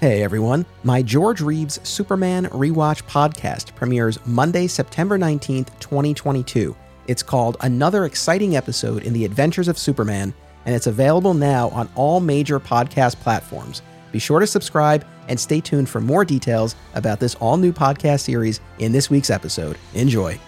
Hey everyone, my George Reeves Superman Rewatch podcast premieres Monday, September 19th, 2022. It's called Another Exciting Episode in the Adventures of Superman, and it's available now on all major podcast platforms. Be sure to subscribe and stay tuned for more details about this all new podcast series in this week's episode. Enjoy.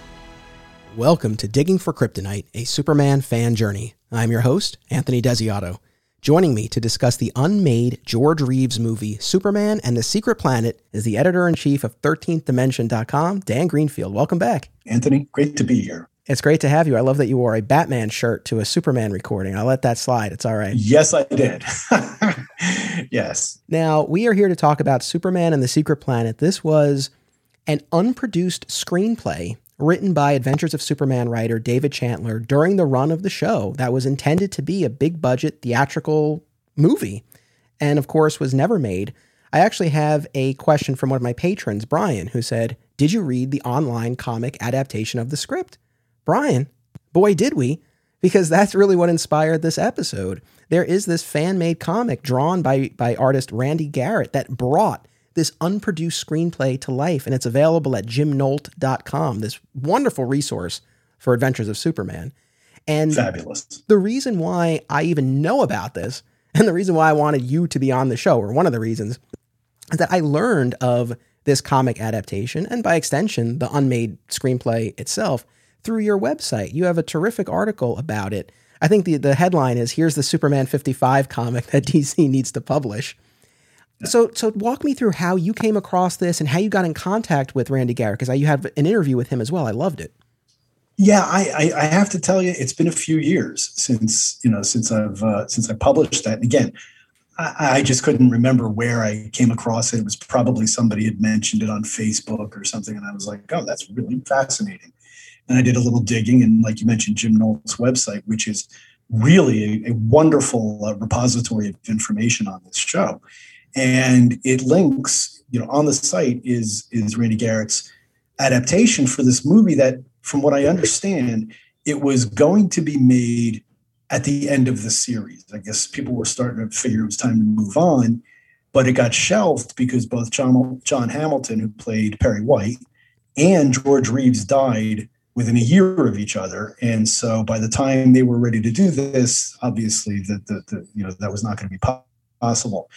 Welcome to Digging for Kryptonite, a Superman fan journey. I'm your host, Anthony Desiato. Joining me to discuss the unmade George Reeves movie Superman and the Secret Planet is the editor in chief of 13thdimension.com, Dan Greenfield. Welcome back. Anthony, great to be here. It's great to have you. I love that you wore a Batman shirt to a Superman recording. I'll let that slide. It's all right. Yes, I did. yes. Now, we are here to talk about Superman and the Secret Planet. This was an unproduced screenplay written by Adventures of Superman writer David Chandler during the run of the show that was intended to be a big budget theatrical movie and, of course, was never made. I actually have a question from one of my patrons, Brian, who said, Did you read the online comic adaptation of the script? Brian, boy, did we, because that's really what inspired this episode. There is this fan made comic drawn by, by artist Randy Garrett that brought this unproduced screenplay to life, and it's available at jimnolt.com, this wonderful resource for Adventures of Superman. And fabulous. The reason why I even know about this, and the reason why I wanted you to be on the show, or one of the reasons, is that I learned of this comic adaptation, and by extension, the unmade screenplay itself, through your website. You have a terrific article about it. I think the, the headline is Here's the Superman 55 comic that DC needs to publish. So, so walk me through how you came across this and how you got in contact with Randy Garrett because you had an interview with him as well. I loved it. Yeah, I, I, I have to tell you, it's been a few years since you know since I've uh, since I published that. And again, I, I, just couldn't remember where I came across it. It was probably somebody had mentioned it on Facebook or something, and I was like, oh, that's really fascinating. And I did a little digging, and like you mentioned, Jim Nolt's website, which is really a, a wonderful uh, repository of information on this show and it links you know on the site is is randy garrett's adaptation for this movie that from what i understand it was going to be made at the end of the series. I guess people were starting to figure it was time to move on but it got shelved because both john, john hamilton who played perry white and george reeves died within a year of each other. And so by the time they were ready to do this obviously that the, the, you know that was not going to be possible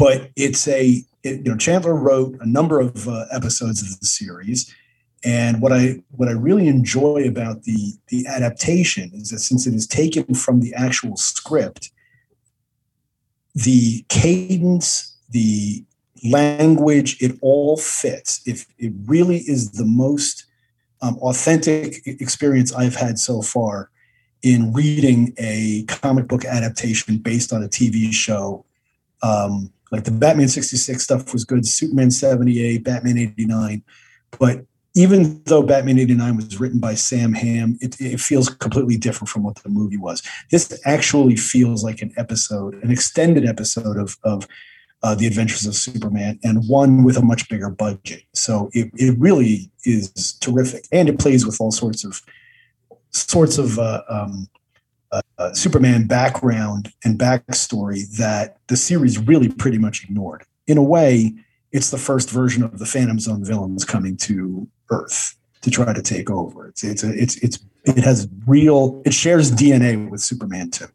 but it's a it, you know Chandler wrote a number of uh, episodes of the series, and what I what I really enjoy about the the adaptation is that since it is taken from the actual script, the cadence, the language, it all fits. If it really is the most um, authentic experience I've had so far in reading a comic book adaptation based on a TV show. Um, like the Batman 66 stuff was good, Superman 78, Batman 89. But even though Batman 89 was written by Sam Hamm, it, it, feels completely different from what the movie was. This actually feels like an episode, an extended episode of, of uh, The Adventures of Superman, and one with a much bigger budget. So it, it really is terrific. And it plays with all sorts of sorts of uh, um, uh, Superman background and backstory that the series really pretty much ignored. In a way, it's the first version of the Phantom Zone villains coming to Earth to try to take over. It's it's a, it's it's it has real it shares DNA with Superman too.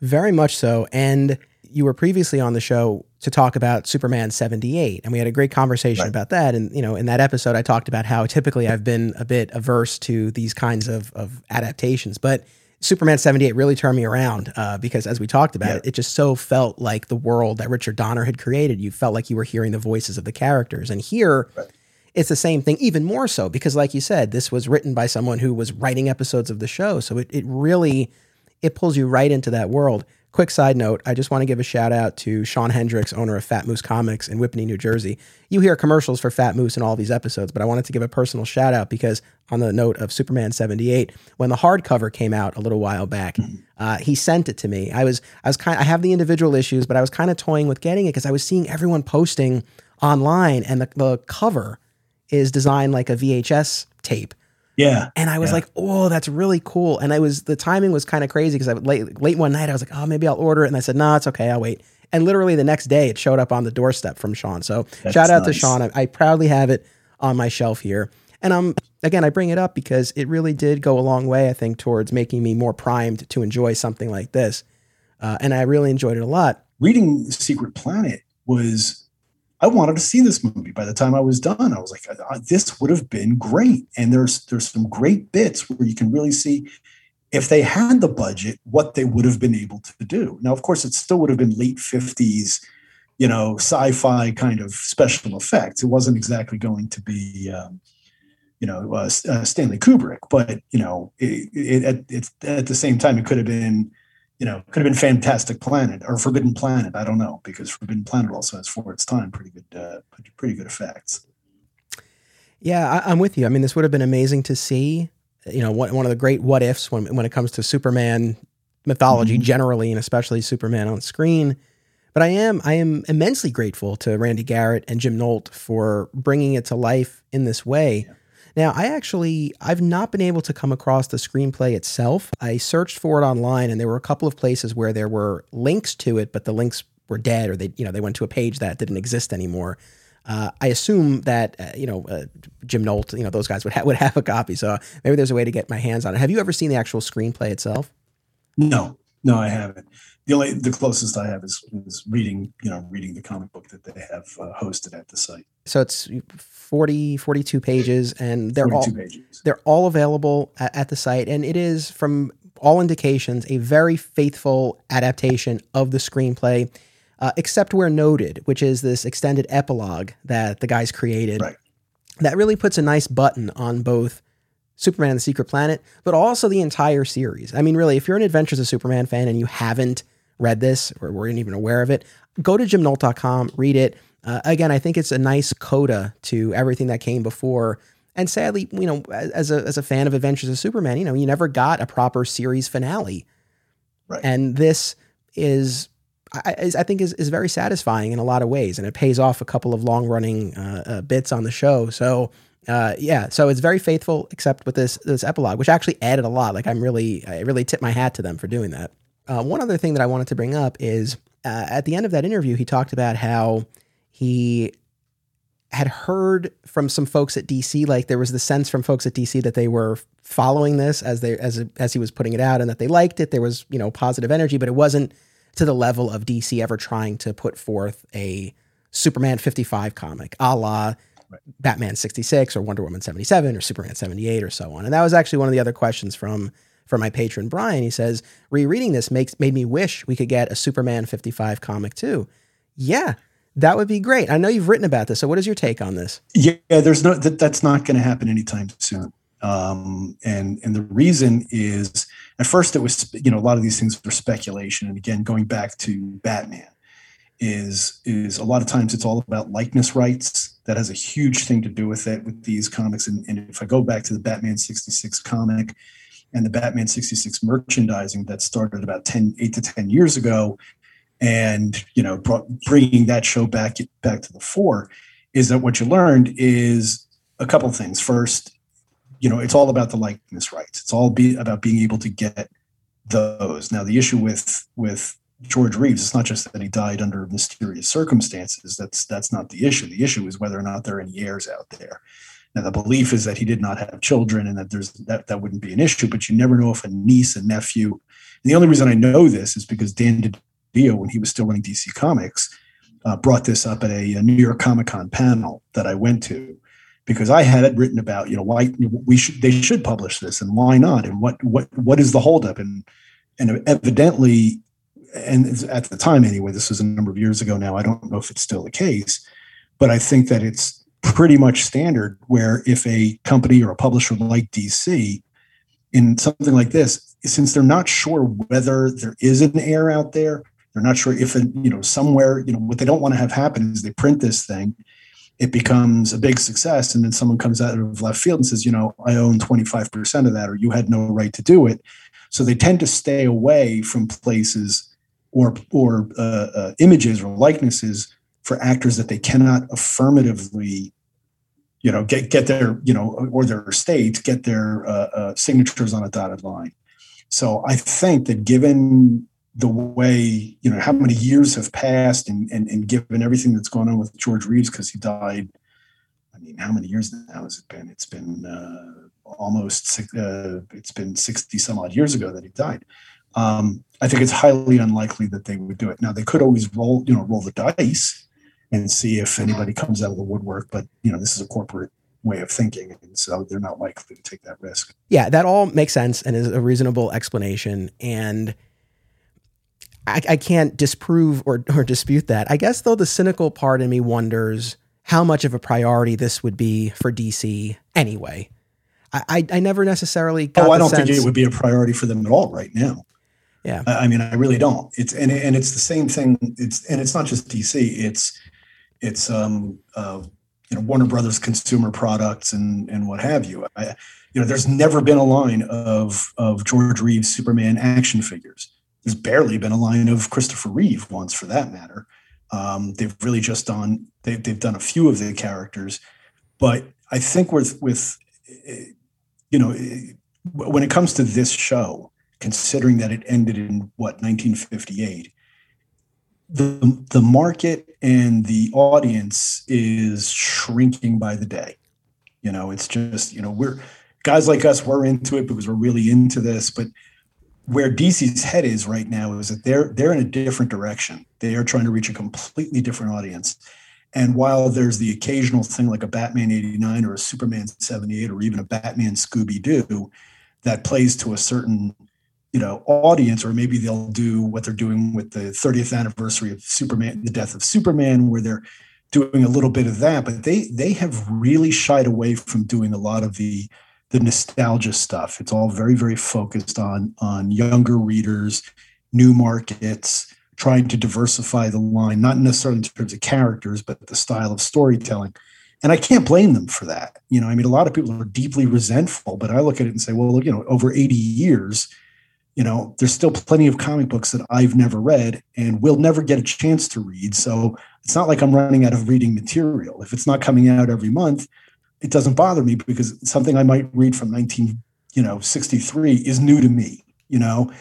Very much so, and you were previously on the show to talk about Superman 78 and we had a great conversation right. about that and you know in that episode I talked about how typically I've been a bit averse to these kinds of of adaptations but Superman 78 really turned me around uh, because as we talked about yeah. it, it just so felt like the world that Richard Donner had created. You felt like you were hearing the voices of the characters. And here, right. it's the same thing, even more so, because like you said, this was written by someone who was writing episodes of the show. So it, it really, it pulls you right into that world. Quick side note, I just want to give a shout out to Sean Hendricks, owner of Fat Moose Comics in Whippany, New Jersey. You hear commercials for Fat Moose in all these episodes, but I wanted to give a personal shout out because on the note of Superman 78, when the hardcover came out a little while back, uh, he sent it to me. I was I was kind I have the individual issues, but I was kind of toying with getting it because I was seeing everyone posting online and the, the cover is designed like a VHS tape. Yeah. And I was yeah. like, oh, that's really cool. And I was, the timing was kind of crazy because I late, late one night, I was like, oh, maybe I'll order it. And I said, no, it's okay. I'll wait. And literally the next day, it showed up on the doorstep from Sean. So That's shout out to. Sean. I, I proudly have it on my shelf here. And um, again, I bring it up because it really did go a long way, I think, towards making me more primed to enjoy something like this. Uh, and I really enjoyed it a lot. reading Secret Planet was I wanted to see this movie. By the time I was done, I was like, "Uh, this would have been great. And there's there's some great bits where you can really see if they had the budget, what they would have been able to do. Now, of course, it still would have been late 50s, you know, sci-fi kind of special effects. It wasn't exactly going to be um, you know, uh, uh, Stanley Kubrick, but you know, it, it, at, at the same time, it could have been, you know, could have been Fantastic Planet or Forbidden Planet. I don't know because Forbidden Planet also has for its time pretty good, uh, pretty good effects. Yeah, I, I'm with you. I mean, this would have been amazing to see. You know, one, one of the great what ifs when when it comes to Superman mythology Mhm. generally, and especially Superman on screen. But I am I am immensely grateful to Randy Garrett and Jim Nolt for bringing it to life in this way. Now, I actually I've not been able to come across the screenplay itself. I searched for it online, and there were a couple of places where there were links to it, but the links were dead, or they you know they went to a page that didn't exist anymore. Uh, I assume that uh, you know uh, Jim Nolt, you know those guys would ha- would have a copy. So maybe there's a way to get my hands on it. Have you ever seen the actual screenplay itself? No, no, I haven't. The only the closest I have is, is reading, you know, reading the comic book that they have uh, hosted at the site. So it's 40, 42 pages, and they're all pages. they're all available at, at the site, and it is from all indications a very faithful adaptation of the screenplay, uh, except where noted, which is this extended epilogue that the guys created. Right. That really puts a nice button on both Superman and the Secret Planet, but also the entire series. I mean, really, if you're an Adventures of Superman fan and you haven't read this or weren't even aware of it, go to jimnolt.com, read it. Uh, again, I think it's a nice coda to everything that came before. And sadly, you know, as a, as a fan of Adventures of Superman, you know, you never got a proper series finale. Right. And this is, I, is, I think, is, is very satisfying in a lot of ways. And it pays off a couple of long running uh, uh, bits on the show. So, uh, yeah, so it's very faithful, except with this this epilogue, which actually added a lot. Like I'm really, I really tip my hat to them for doing that. Uh, one other thing that I wanted to bring up is uh, at the end of that interview, he talked about how he had heard from some folks at DC, like there was the sense from folks at DC that they were following this as they as as he was putting it out, and that they liked it. There was you know positive energy, but it wasn't to the level of DC ever trying to put forth a Superman 55 comic, a la Batman 66 or Wonder Woman 77 or Superman 78 or so on. And that was actually one of the other questions from from my patron Brian. He says, rereading this makes made me wish we could get a Superman 55 comic too. Yeah, that would be great. I know you've written about this. So what is your take on this? Yeah, there's no that, that's not going to happen anytime soon. Um, and and the reason is at first it was you know a lot of these things were speculation, and again going back to Batman is is a lot of times it's all about likeness rights. That has a huge thing to do with it with these comics. And, and if I go back to the Batman 66 comic and the Batman 66 merchandising that started about 10, 8 to 10 years ago, and you know brought, bringing that show back back to the fore, is that what you learned is a couple things. First, you know, it's all about the likeness rights. It's all be about being able to get those. Now, the issue with with George Reeves, it's not just that he died under mysterious circumstances. That's that's not the issue. The issue is whether or not there are any heirs out there. Now, the belief is that he did not have children, and that there's that that wouldn't be an issue. But you never know if a niece, a nephew. And the only reason I know this is because Dan DiDio, when he was still running DC Comics, uh, brought this up at a, a New York Comic Con panel that I went to because I had it written about, you know, why we should they should publish this and why not, and what what what is the holdup, and and evidently, and at the time anyway, this was a number of years ago now. I don't know if it's still the case, but I think that it's pretty much standard where if a company or a publisher like DC in something like this, since they're not sure whether there is an heir out there, they're not sure if, you know, somewhere, you know, what they don't want to have happen is they print this thing, it becomes a big success, and then someone comes out of left field and says, you know, I own 25% of that, or you had no right to do it. So they tend to stay away from places or or uh, uh, images or likenesses for actors that they cannot affirmatively you know get get their you know or their estates get their uh, uh, signatures on a dotted line so i think that given the way you know how many years have passed and and, and given everything that's going on with George Reeves because he died. I mean, how many years now has it been? It's been uh, almost uh, it's been sixty some odd years ago that he died. Um, I think it's highly unlikely that they would do it. Now they could always roll you know roll the dice and see if anybody comes out of the woodwork, but you know this is a corporate way of thinking, and so they're not likely to take that risk. Yeah, that all makes sense and is a reasonable explanation and I, I can't disprove or, or dispute that. I guess though the cynical part in me wonders how much of a priority this would be for DC anyway. I, I, I never necessarily got. Oh, I don't sense, think it would be a priority for them at all right now. Yeah, I, mean, I really don't. It's and and it's the same thing. It's and it's not just DC. It's it's um uh, you know Warner Brothers consumer products and and what have you. I, you know, there's never been a line of of George Reeves Superman action figures there's barely been a line of Christopher Reeve ones, for that matter. Um, they've really just done they've they've done a few of the characters, but I think with with you know when it comes to this show, considering that it ended in what 1958, the the market and the audience is shrinking by the day. You know, it's just you know we're guys like us we're into it because we're really into this, but where DC's head is right now is that they're they're in a different direction. They are trying to reach a completely different audience. And while there's the occasional thing like a Batman 89 or a Superman 78 or even a Batman Scooby Doo that plays to a certain you know audience or maybe they'll do what they're doing with the 30th anniversary of Superman the death of Superman where they're doing a little bit of that but they they have really shied away from doing a lot of the the nostalgia stuff. It's all very, very focused on on younger readers, new markets, trying to diversify the line, not necessarily in terms of characters, but the style of storytelling. And I can't blame them for that. You know, I mean, a lot of people are deeply resentful, but I look at it and say, well, you know, over 80 years, you know, there's still plenty of comic books that I've never read and will never get a chance to read. So it's not like I'm running out of reading material. If it's not coming out every month, it doesn't bother me because something I might read from 19, you know, 63 is new to me, you know,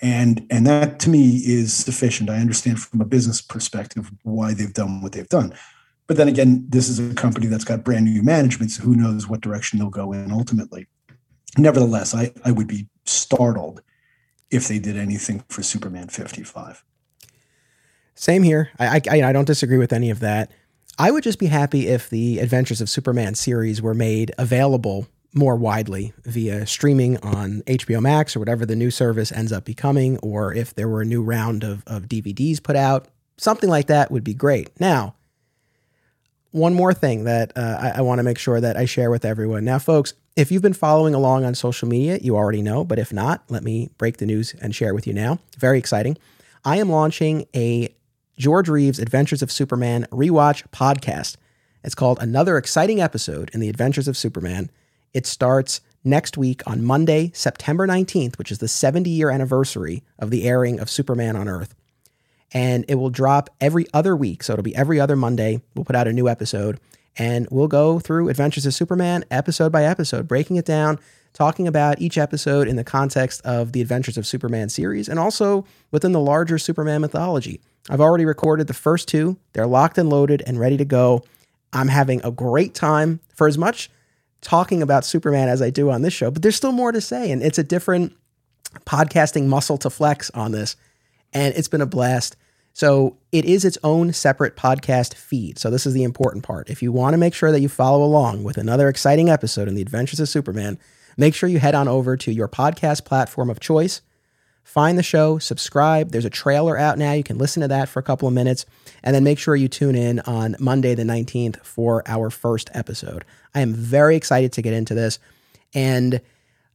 and and that to me is sufficient. I understand from a business perspective why they've done what they've done. But then again, this is a company that's got brand new management, so who knows what direction they'll go in ultimately. Nevertheless, I, I would be startled if they did anything for Superman 55. Same here. I, I, I don't disagree with any of that. I would just be happy if the Adventures of Superman series were made available more widely via streaming on HBO Max or whatever the new service ends up becoming, or if there were a new round of, of DVDs put out. Something like that would be great. Now, one more thing that uh, I, I want to make sure that I share with everyone. Now, folks, if you've been following along on social media, you already know, but if not, let me break the news and share with you now. Very exciting. I am launching a George Reeves' Adventures of Superman rewatch podcast. It's called Another Exciting Episode in the Adventures of Superman. It starts next week on Monday, September 19th, which is the 70 year anniversary of the airing of Superman on Earth. And it will drop every other week. So it'll be every other Monday. We'll put out a new episode and we'll go through Adventures of Superman episode by episode, breaking it down, talking about each episode in the context of the Adventures of Superman series and also within the larger Superman mythology. I've already recorded the first two. They're locked and loaded and ready to go. I'm having a great time for as much talking about Superman as I do on this show, but there's still more to say. And it's a different podcasting muscle to flex on this. And it's been a blast. So it is its own separate podcast feed. So this is the important part. If you want to make sure that you follow along with another exciting episode in the Adventures of Superman, make sure you head on over to your podcast platform of choice Find the show, subscribe. There's a trailer out now. You can listen to that for a couple of minutes. And then make sure you tune in on Monday, the 19th, for our first episode. I am very excited to get into this. And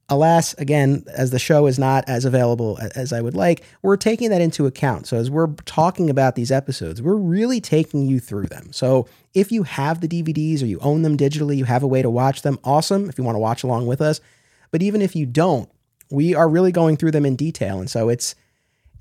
alas, again, as the show is not as available as I would like, we're taking that into account. So, as we're talking about these episodes, we're really taking you through them. So, if you have the DVDs or you own them digitally, you have a way to watch them, awesome if you want to watch along with us. But even if you don't, we are really going through them in detail. And so it's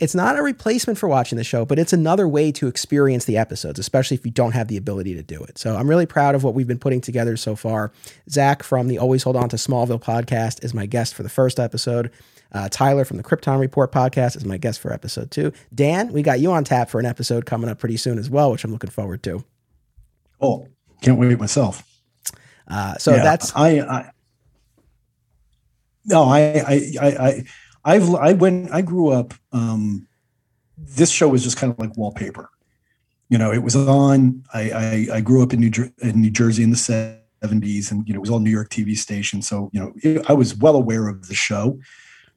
it's not a replacement for watching the show, but it's another way to experience the episodes, especially if you don't have the ability to do it. So I'm really proud of what we've been putting together so far. Zach from the Always Hold On to Smallville podcast is my guest for the first episode. Uh, Tyler from the Krypton Report podcast is my guest for episode two. Dan, we got you on tap for an episode coming up pretty soon as well, which I'm looking forward to. Oh, can't wait myself. Uh, so yeah, that's I, I no, I, I, I, I, I've, I went, I grew up. Um, this show was just kind of like wallpaper. You know, it was on. I, I, I grew up in New, Jer- in New Jersey in the seventies, and you know, it was all New York TV station. So you know, it, I was well aware of the show,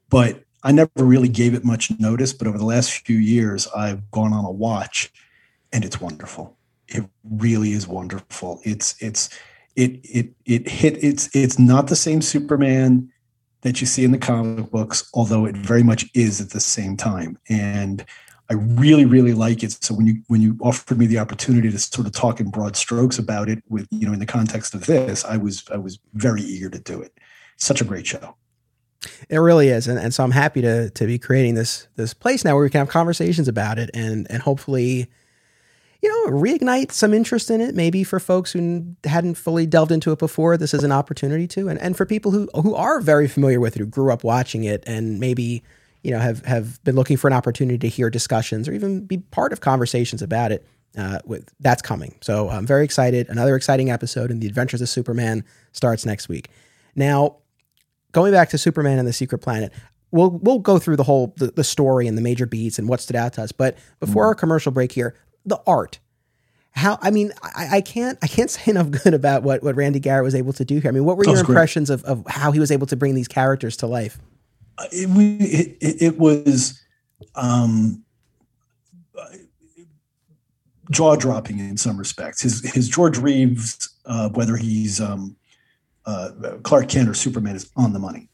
but I never really gave it much notice. But over the last few years, I've gone on a watch, and it's wonderful. It really is wonderful. It's it's it it it hit. It's it's not the same Superman that you see in the comic books, although it very much is at the same time. And I really, really like it. So when you when you offered me the opportunity to sort of talk in broad strokes about it with, you know, in the context of this, I was I was very eager to do it. Such a great show. It really is. And, and so I'm happy to to be creating this this place now where we can have conversations about it and and hopefully you know, reignite some interest in it, maybe for folks who hadn't fully delved into it before. This is an opportunity to, and, and for people who who are very familiar with it, who grew up watching it, and maybe you know have have been looking for an opportunity to hear discussions or even be part of conversations about it. Uh, with that's coming, so I'm very excited. Another exciting episode in the Adventures of Superman starts next week. Now, going back to Superman and the Secret Planet, we'll we'll go through the whole the, the story and the major beats and what stood out to us. But before mm. our commercial break here, the art. How I mean, I, I, can't I can't say enough good about what what Randy Garrett was able to do here. I mean, what were your impressions of, of how he was able to bring these characters to life? Uh, it, it, it was um, jaw dropping in some respects. His his George Reeves, uh, whether he's um, uh, Clark Kent or Superman, is on the money.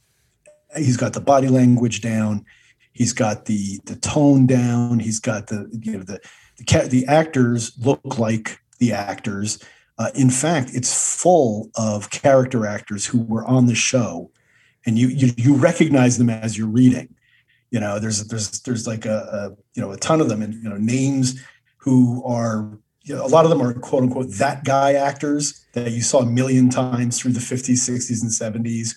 He's got the body language down. He's got the the tone down. He's got the you know the the, the actors look like the actors. Uh, in fact, it's full of character actors who were on the show, and you you, you recognize them as you're reading. You know, there's there's there's like a, a you know a ton of them, and you know names who are you know, a lot of them are quote unquote that guy actors that you saw a million times through the 50s, 60s, and 70s.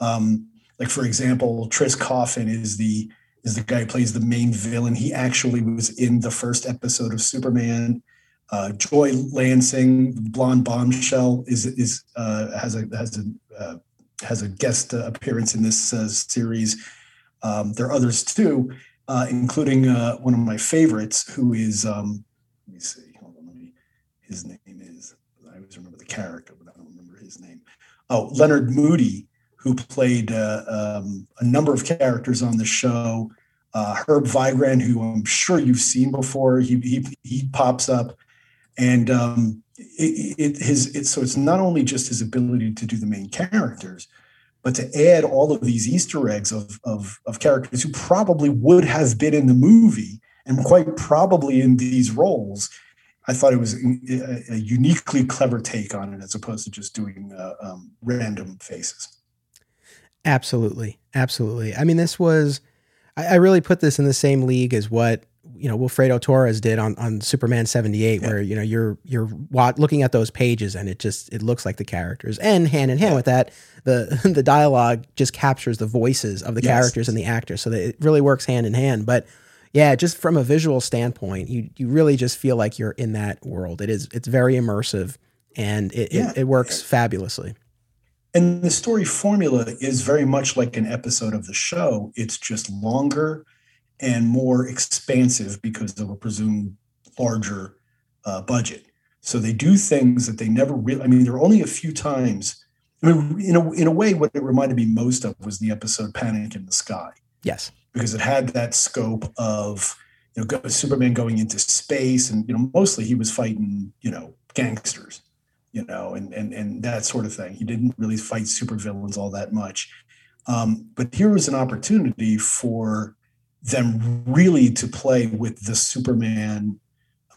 Um, like for example, Tris Coffin is the is the guy who plays the main villain. He actually was in the first episode of Superman. Uh, Joy Lansing, blonde bombshell, is is uh, has a has a uh, has a guest appearance in this uh, series. Um, there are others too, uh, including uh, one of my favorites, who is um, let me see, hold on, let me, his name is I always remember the character, but I don't remember his name. Oh, Leonard Mudie, who played uh, um, a number of characters on the show. Uh, Herb Vigran, who I'm sure you've seen before, he he, he pops up, and um, it, it, his it, so it's not only just his ability to do the main characters, but to add all of these Easter eggs of, of, of characters who probably would have been in the movie and quite probably in these roles. I thought it was a, uniquely clever take on it as opposed to just doing uh, um, random faces. Absolutely, absolutely. I mean, this was. I, I, really put this in the same league as what you know Wilfredo Torres did on on Superman seventy eight, yeah. where you know you're you're looking at those pages and it just it looks like the characters, and hand in hand yeah. with that, the the dialogue just captures the voices of the yes. characters and the actors, so that it really works hand in hand. But yeah, just from a visual standpoint, you you really just feel like you're in that world. It is it's very immersive and it, yeah. it, it works fabulously. And the story formula is very much like an episode of the show. It's just longer and more expansive because of a presumed larger uh, budget. So they do things that they never really, I mean, there are only a few times. I mean, in a, in a way, what it reminded me most of was the episode Panic in the Sky. Yes. Because it had that scope of, you know, Superman going into space and, you know, mostly he was fighting, you know, gangsters you know, and and and that sort of thing. He didn't really fight supervillains all that much. Um, but here was an opportunity for them really to play with the Superman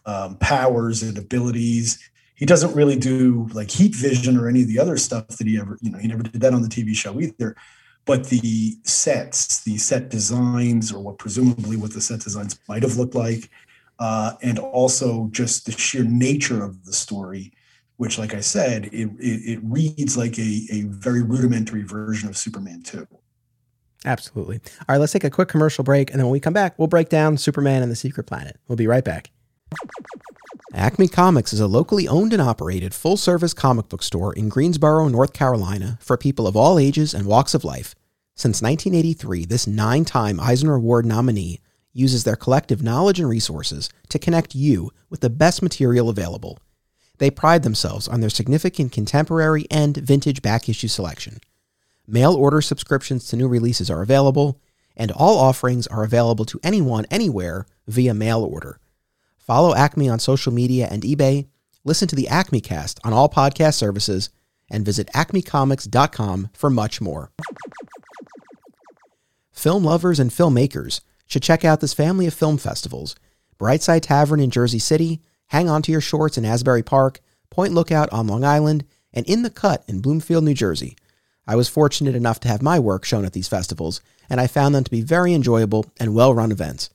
um, powers and abilities. He doesn't really do like heat vision or any of the other stuff that he ever, you know, he never did that on the TV show either. But the sets, the set designs, or what presumably what the set designs might have looked like, uh, and also just the sheer nature of the story which, like I said, it, it, it reads like a, a very rudimentary version of Superman 2. Absolutely. All right, let's take a quick commercial break. And then when we come back, we'll break down Superman and the Secret Planet. We'll be right back. Acme Comics is a locally owned and operated full service comic book store in Greensboro, North Carolina for people of all ages and walks of life. Since 1983, this nine time Eisner Award nominee uses their collective knowledge and resources to connect you with the best material available. They pride themselves on their significant contemporary and vintage back issue selection. Mail order subscriptions to new releases are available, and all offerings are available to anyone anywhere via mail order. Follow Acme on social media and eBay, listen to the Acme Cast on all podcast services, and visit acmecomics.com for much more. Film lovers and filmmakers should check out this family of film festivals Brightside Tavern in Jersey City, Hang On to Your Shorts in Asbury Park, Point Lookout on Long Island, and In the Cut in Bloomfield, New Jersey. I was fortunate enough to have my work shown at these festivals, and I found them to be very enjoyable and well run events.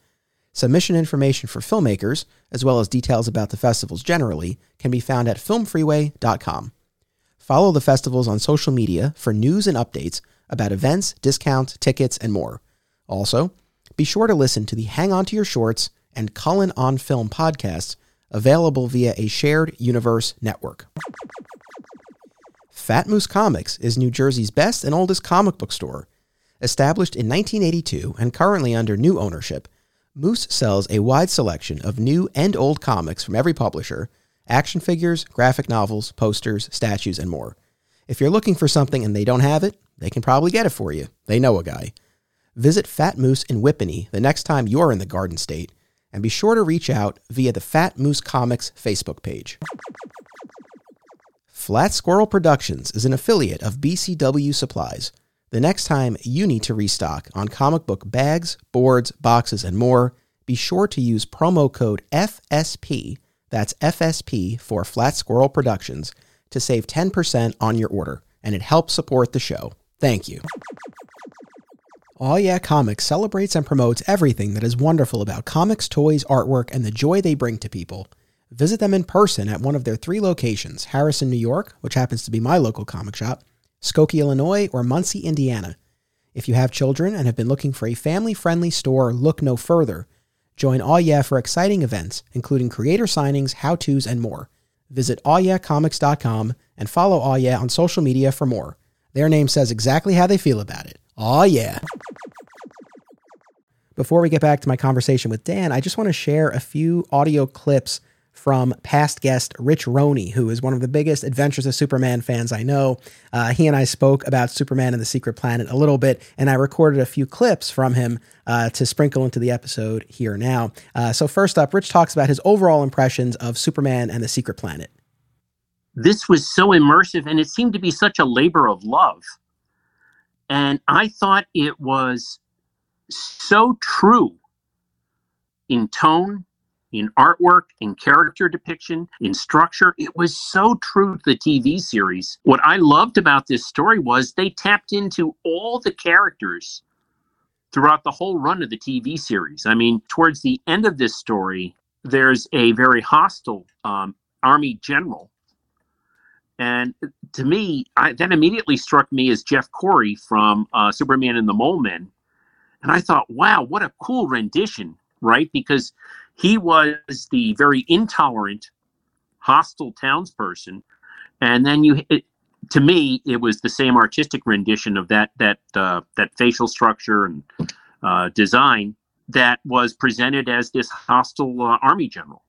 Submission information for filmmakers, as well as details about the festivals generally, can be found at filmfreeway.com. Follow the festivals on social media for news and updates about events, discounts, tickets, and more. Also, be sure to listen to the Hang On to Your Shorts and Cullen on Film podcasts available via a shared universe network. Fat Moose Comics is New Jersey's best and oldest comic book store. Established in 1982 and currently under new ownership, Moose sells a wide selection of new and old comics from every publisher, action figures, graphic novels, posters, statues, and more. If you're looking for something and they don't have it, they can probably get it for you. They know a guy. Visit Fat Moose in Whippany the next time you're in the Garden State, and be sure to reach out via the Fat Moose Comics Facebook page. Flat Squirrel Productions is an affiliate of BCW Supplies. The next time you need to restock on comic book bags, boards, boxes, and more, be sure to use promo code FSP, that's FSP for Flat Squirrel Productions, to save 10% on your order, and it helps support the show. Thank you. Aw Yeah Comics celebrates and promotes everything that is wonderful about comics, toys, artwork, and the joy they bring to people. Visit them in person at one of their three locations Harrison, New York, which happens to be my local comic shop, Skokie, Illinois, or Muncie, Indiana. If you have children and have been looking for a family friendly store, look no further. Join Aw Yeah for exciting events, including creator signings, how to's, and more. Visit awyeahcomics.com and follow Aw Yeah on social media for more. Their name says exactly how they feel about it. Aw Yeah. Before we get back to my conversation with Dan, I just want to share a few audio clips from past guest Rich Roney, who is one of the biggest Adventures of Superman fans I know. Uh, he and I spoke about Superman and the Secret Planet a little bit, and I recorded a few clips from him uh, to sprinkle into the episode here now. Uh, so, first up, Rich talks about his overall impressions of Superman and the Secret Planet. This was so immersive, and it seemed to be such a labor of love. And I thought it was so true in tone, in artwork, in character depiction, in structure. It was so true to the TV series. What I loved about this story was they tapped into all the characters throughout the whole run of the TV series. I mean, towards the end of this story, there's a very hostile um, army general. And to me, I, that immediately struck me as Jeff Corey from uh, Superman and the Mole Men. And I thought, wow, what a cool rendition, right? Because he was the very intolerant, hostile townsperson, and then you, it, to me, it was the same artistic rendition of that that uh, that facial structure and uh, design that was presented as this hostile uh, army general.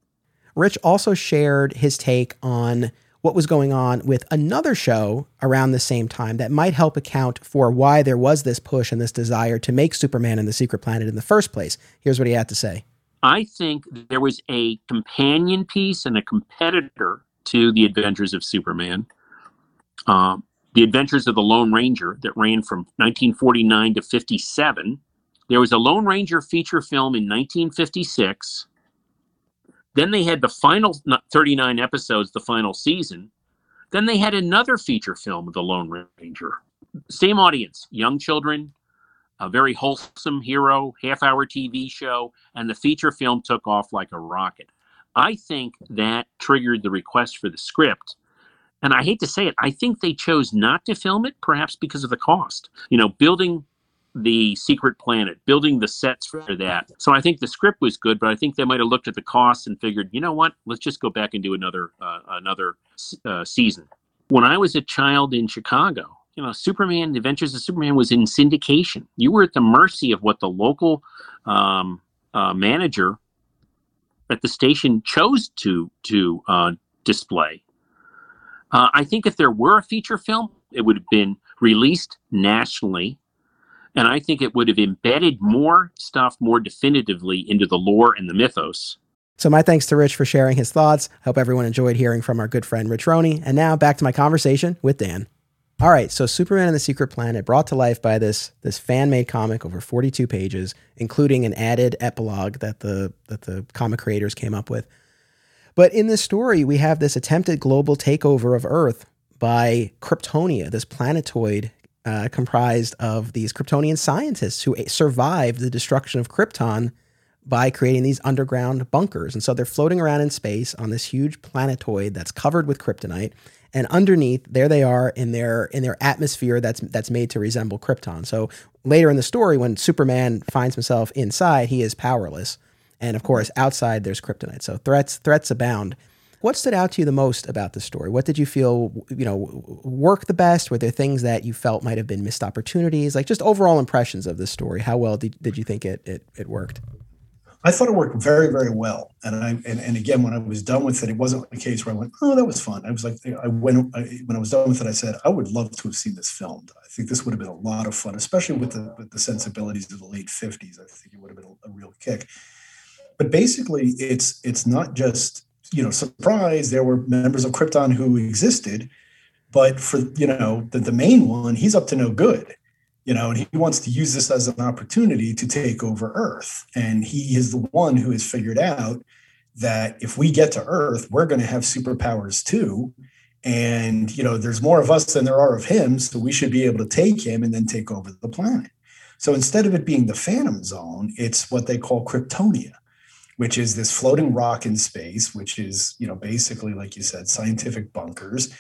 Rich also shared his take on what was going on with another show around the same time that might help account for why there was this push and this desire to make Superman and the Secret Planet in the first place. Here's what he had to say. I think there was a companion piece and a competitor to the Adventures of Superman. Um, the Adventures of the Lone Ranger that ran from 1949 to 57. There was a Lone Ranger feature film in 1956. Then they had the final 39 episodes, the final season. Then they had another feature film the Lone Ranger. Same audience, young children, a very wholesome hero, half hour TV show, and the feature film took off like a rocket. I think that triggered the request for the script. And I hate to say it, I think they chose not to film it, perhaps because of the cost. You know, building the secret planet, building the sets for that. So I think the script was good, but I think they might have looked at the costs and figured, you know what, let's just go back and do another uh, another uh, season. When I was a child in Chicago, you know, Superman, The Adventures of Superman was in syndication. You were at the mercy of what the local um, uh, manager at the station chose to to uh, display. Uh, I think if there were a feature film, it would have been released nationally and I think it would have embedded more stuff more definitively into the lore and the mythos. So, my thanks to Rich for sharing his thoughts. Hope everyone enjoyed hearing from our good friend Rich Roney. And now back to my conversation with Dan. All right, so Superman and the Secret Planet brought to life by this this fan made comic over 42 pages, including an added epilogue that the that the comic creators came up with. But in this story, we have this attempted global takeover of Earth by Kryptonia, this planetoid uh, comprised of these Kryptonian scientists who survived the destruction of Krypton by creating these underground bunkers. And so they're floating around in space on this huge planetoid that's covered with kryptonite. And underneath, there they are in their in their atmosphere that's that's made to resemble Krypton. So later in the story, when Superman finds himself inside, he is powerless. And of course, outside there's kryptonite. So threats threats abound. What stood out to you the most about the story? What did you feel, you know, worked the best? Were there things that you felt might have been missed opportunities? Like just overall impressions of the story. How well did, did you think it, it, it worked? I thought it worked very, very well. And I and, and again, when I was done with it, it wasn't a case where I went, "Oh, that was fun." I was like, I went I, when I was done with it, I said, "I would love to have seen this filmed. I think this would have been a lot of fun, especially with the with the sensibilities of the late '50s. I think it would have been a, a real kick." But basically, it's it's not just you know, surprise, there were members of Krypton who existed, but for you know the, the main one, he's up to no good. You know, and he wants to use this as an opportunity to take over Earth. And he is the one who has figured out that if we get to Earth, we're going to have superpowers too. And you know, there's more of us than there are of him, so we should be able to take him and then take over the planet. So instead of it being the Phantom Zone, it's what they call Kryptonia which is this floating rock in space, which is, you know, basically, like you said, scientific bunkers.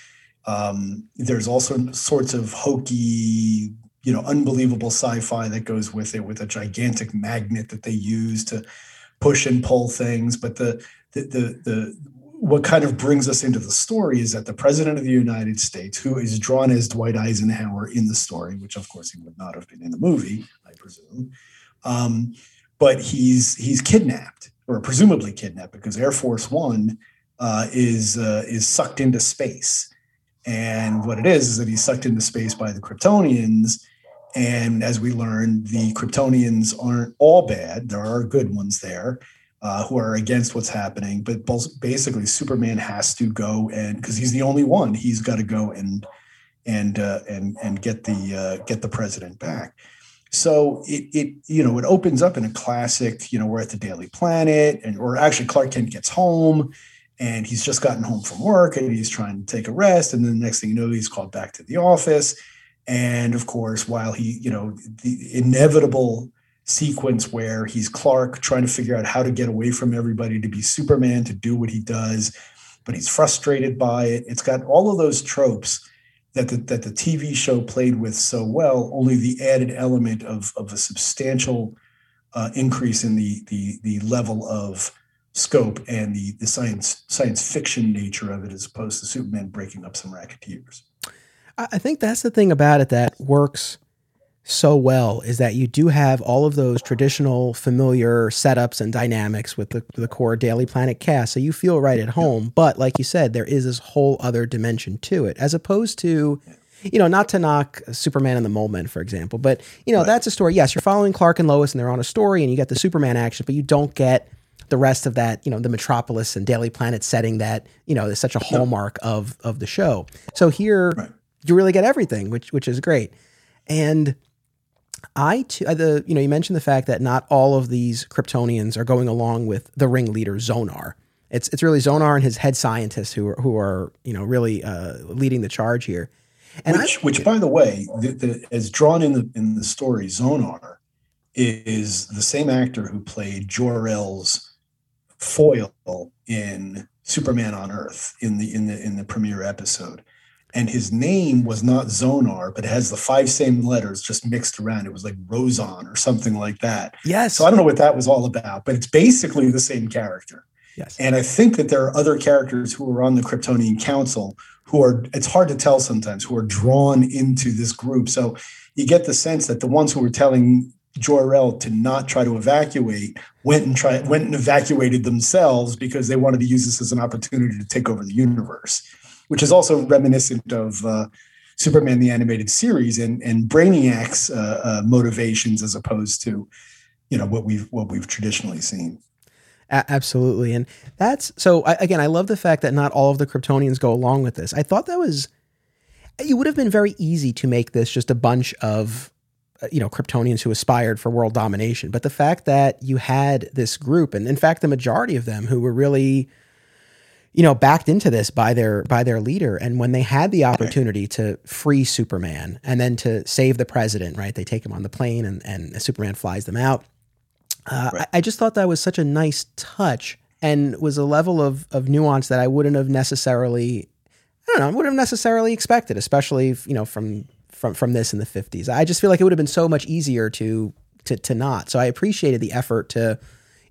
Um, there's also sorts of hokey, you know, unbelievable sci-fi that goes with it, with a gigantic magnet that they use to push and pull things. But the the the, the what kind of brings us into the story is that the president of the United States, who is drawn as Dwight Eisenhower in the story, which of course he would not have been in the movie, I presume, um, but he's he's kidnapped or presumably kidnapped because Air Force One uh, is uh, is sucked into space, and what it is is that he's sucked into space by the Kryptonians. And as we learned, the Kryptonians aren't all bad. There are good ones there uh, who are against what's happening. But basically, Superman has to go and because he's the only one, he's got to go and and uh, and and get the uh, get the president back. So it, it, you know, it opens up in a classic, you know, we're at the Daily Planet, and or actually Clark Kent gets home and he's just gotten home from work and he's trying to take a rest. And then the next thing you know, he's called back to the office. And of course, while he, you know, the inevitable sequence where he's Clark trying to figure out how to get away from everybody to be Superman, to do what he does, but he's frustrated by it. It's got all of those tropes that the, that the TV show played with so well, only the added element of, of a substantial uh, increase in the, the, the level of scope and the, the science science fiction nature of it, as opposed to Superman breaking up some racketeers. I think that's the thing about it that works so well is that you do have all of those traditional familiar setups and dynamics with the, the core Daily Planet cast. So you feel right at home. But like you said, there is this whole other dimension to it, as opposed to, you know, not to knock Superman and the Mole Men, for example, but, you know, right. that's a story. Yes, you're following Clark and Lois and they're on a story and you get the Superman action, but you don't get the rest of that, you know, the Metropolis and Daily Planet setting that, you know, is such a hallmark of of the show. So here right. you really get everything, which which is great. And I too, uh, the you know you mentioned the fact that not all of these Kryptonians are going along with the ringleader Zonar. It's it's really Zonar and his head scientists who are, who are you know really uh, leading the charge here. And which, I, which by the way, the, the, as drawn in the in the story, Zonar is the same actor who played Jor El's foil in Superman on Earth in the in the in the premiere episode. And his name was not Zonar, but it has the five same letters just mixed around. It was like Rozon or something like that. Yes. So I don't know what that was all about, but it's basically the same character. Yes. And I think that there are other characters who are on the Kryptonian Council who are, it's hard to tell sometimes, who are drawn into this group. So you get the sense that the ones who were telling Jor-El to not try to evacuate went and tried went and evacuated themselves because they wanted to use this as an opportunity to take over the universe which is also reminiscent of uh, Superman the animated series and and Brainiac's uh, uh, motivations as opposed to you know what we've what we've traditionally seen. Absolutely, and that's so. I, again, I love the fact that not all of the Kryptonians go along with this. I thought that was it would have been very easy to make this just a bunch of uh, you know Kryptonians who aspired for world domination, but the fact that you had this group, and in fact, the majority of them who were really you know backed into this by their by their leader. And when they had the opportunity to free superman and then to save the president right they take him on the plane and and superman flies them out. Uh, right. I, I, just thought that was such a nice touch and was a level of of nuance that i wouldn't have necessarily i don't know i wouldn't have necessarily expected especially you know from from from this in the 50s i just feel like it would have been so much easier to to to not. So i appreciated the effort to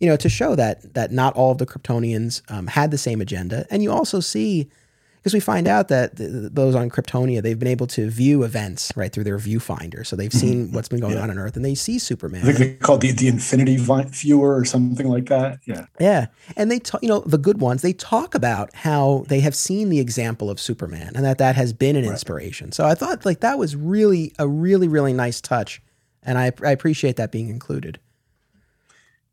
you know, to show that that not all of the Kryptonians um, had the same agenda. And you also see, because we find out that those on Kryptonia, they've been able to view events right through their viewfinder, so they've seen mm-hmm. what's been going yeah. on on Earth, and they see Superman. I think they call the the Infinity Viewer or something like that. Yeah, yeah, and they talk, you know, the good ones. They talk about how they have seen the example of Superman, and that that has been an right. inspiration. So I thought like that was really a really really nice touch, and I I appreciate that being included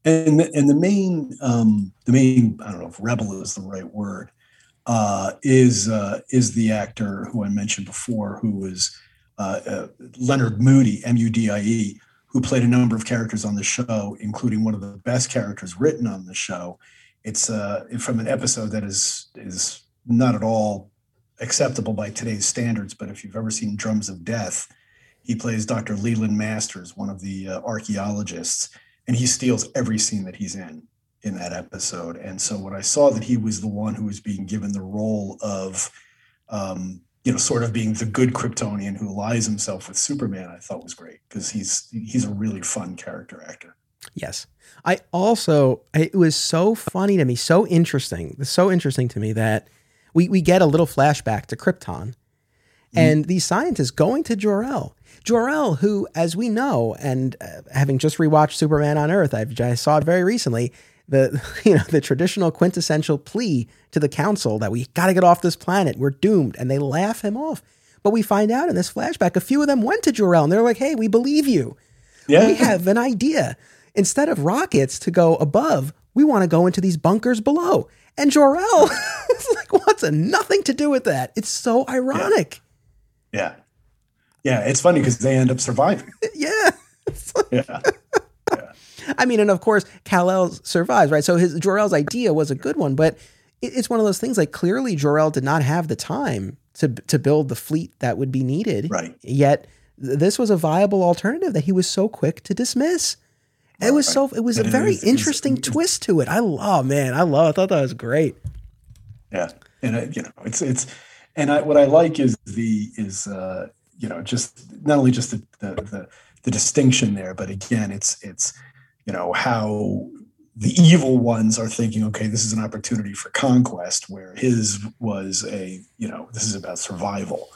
and and the main um, the main I don't know if rebel is the right word uh, is uh, is the actor who I mentioned before who was uh, uh Leonard Mudie M U D I E who played a number of characters on the show including one of the best characters written on the show. It's uh, from an episode that is is not at all acceptable by today's standards, but if you've ever seen Drums of Death, he plays Dr. Leland Masters, one of the uh, archaeologists and he steals every scene that he's in in that episode. And so when I saw that he was the one who was being given the role of, um, you know, sort of being the good Kryptonian who allies himself with Superman, I thought was great because he's he's a really fun character actor. Yes. I also it was so funny to me, so interesting, so interesting to me that we we get a little flashback to Krypton, mm-hmm. and these scientists going to Jor-El Jor-El, who, as we know, and uh, having just rewatched Superman on Earth, I've, I saw it very recently. The you know the traditional quintessential plea to the council that we got to get off this planet, we're doomed, and they laugh him off. But we find out in this flashback, a few of them went to Jor-El, and they're like, "Hey, we believe you. Yeah. We have an idea. Instead of rockets to go above, we want to go into these bunkers below." And Jor-El is like, "What's a nothing to do with that?" It's so ironic. yeah. yeah. Yeah, it's funny because they end up surviving. yeah. yeah. yeah. I mean, and of course, Kal-El survives, right? So his Jor-El's idea was a good one, but it's one of those things like clearly Jor-El did not have the time to to build the fleet that would be needed. Right. Yet this was a viable alternative that he was so quick to dismiss. It was so it was a very interesting twist to it. I love, oh man, I love. I thought that was great. Yeah, and I, you know, it's it's, and I, what I like is the is uh, you know just not only just the, the the, the distinction there but again it's it's you know how the evil ones are thinking okay this is an opportunity for conquest where his was a you know this is about survival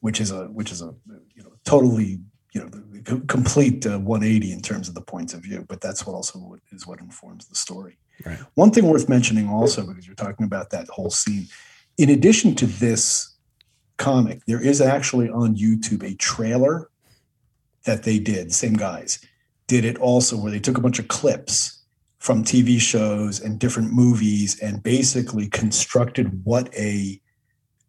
which is a which is a you know totally you know complete uh, 180 in terms of the points of view but that's what also is what informs the story right. one thing worth mentioning also because you're talking about that whole scene in addition to this comic. There is actually on YouTube a trailer that they did, same guys did it also, where they took a bunch of clips from TV shows and different movies and basically constructed what a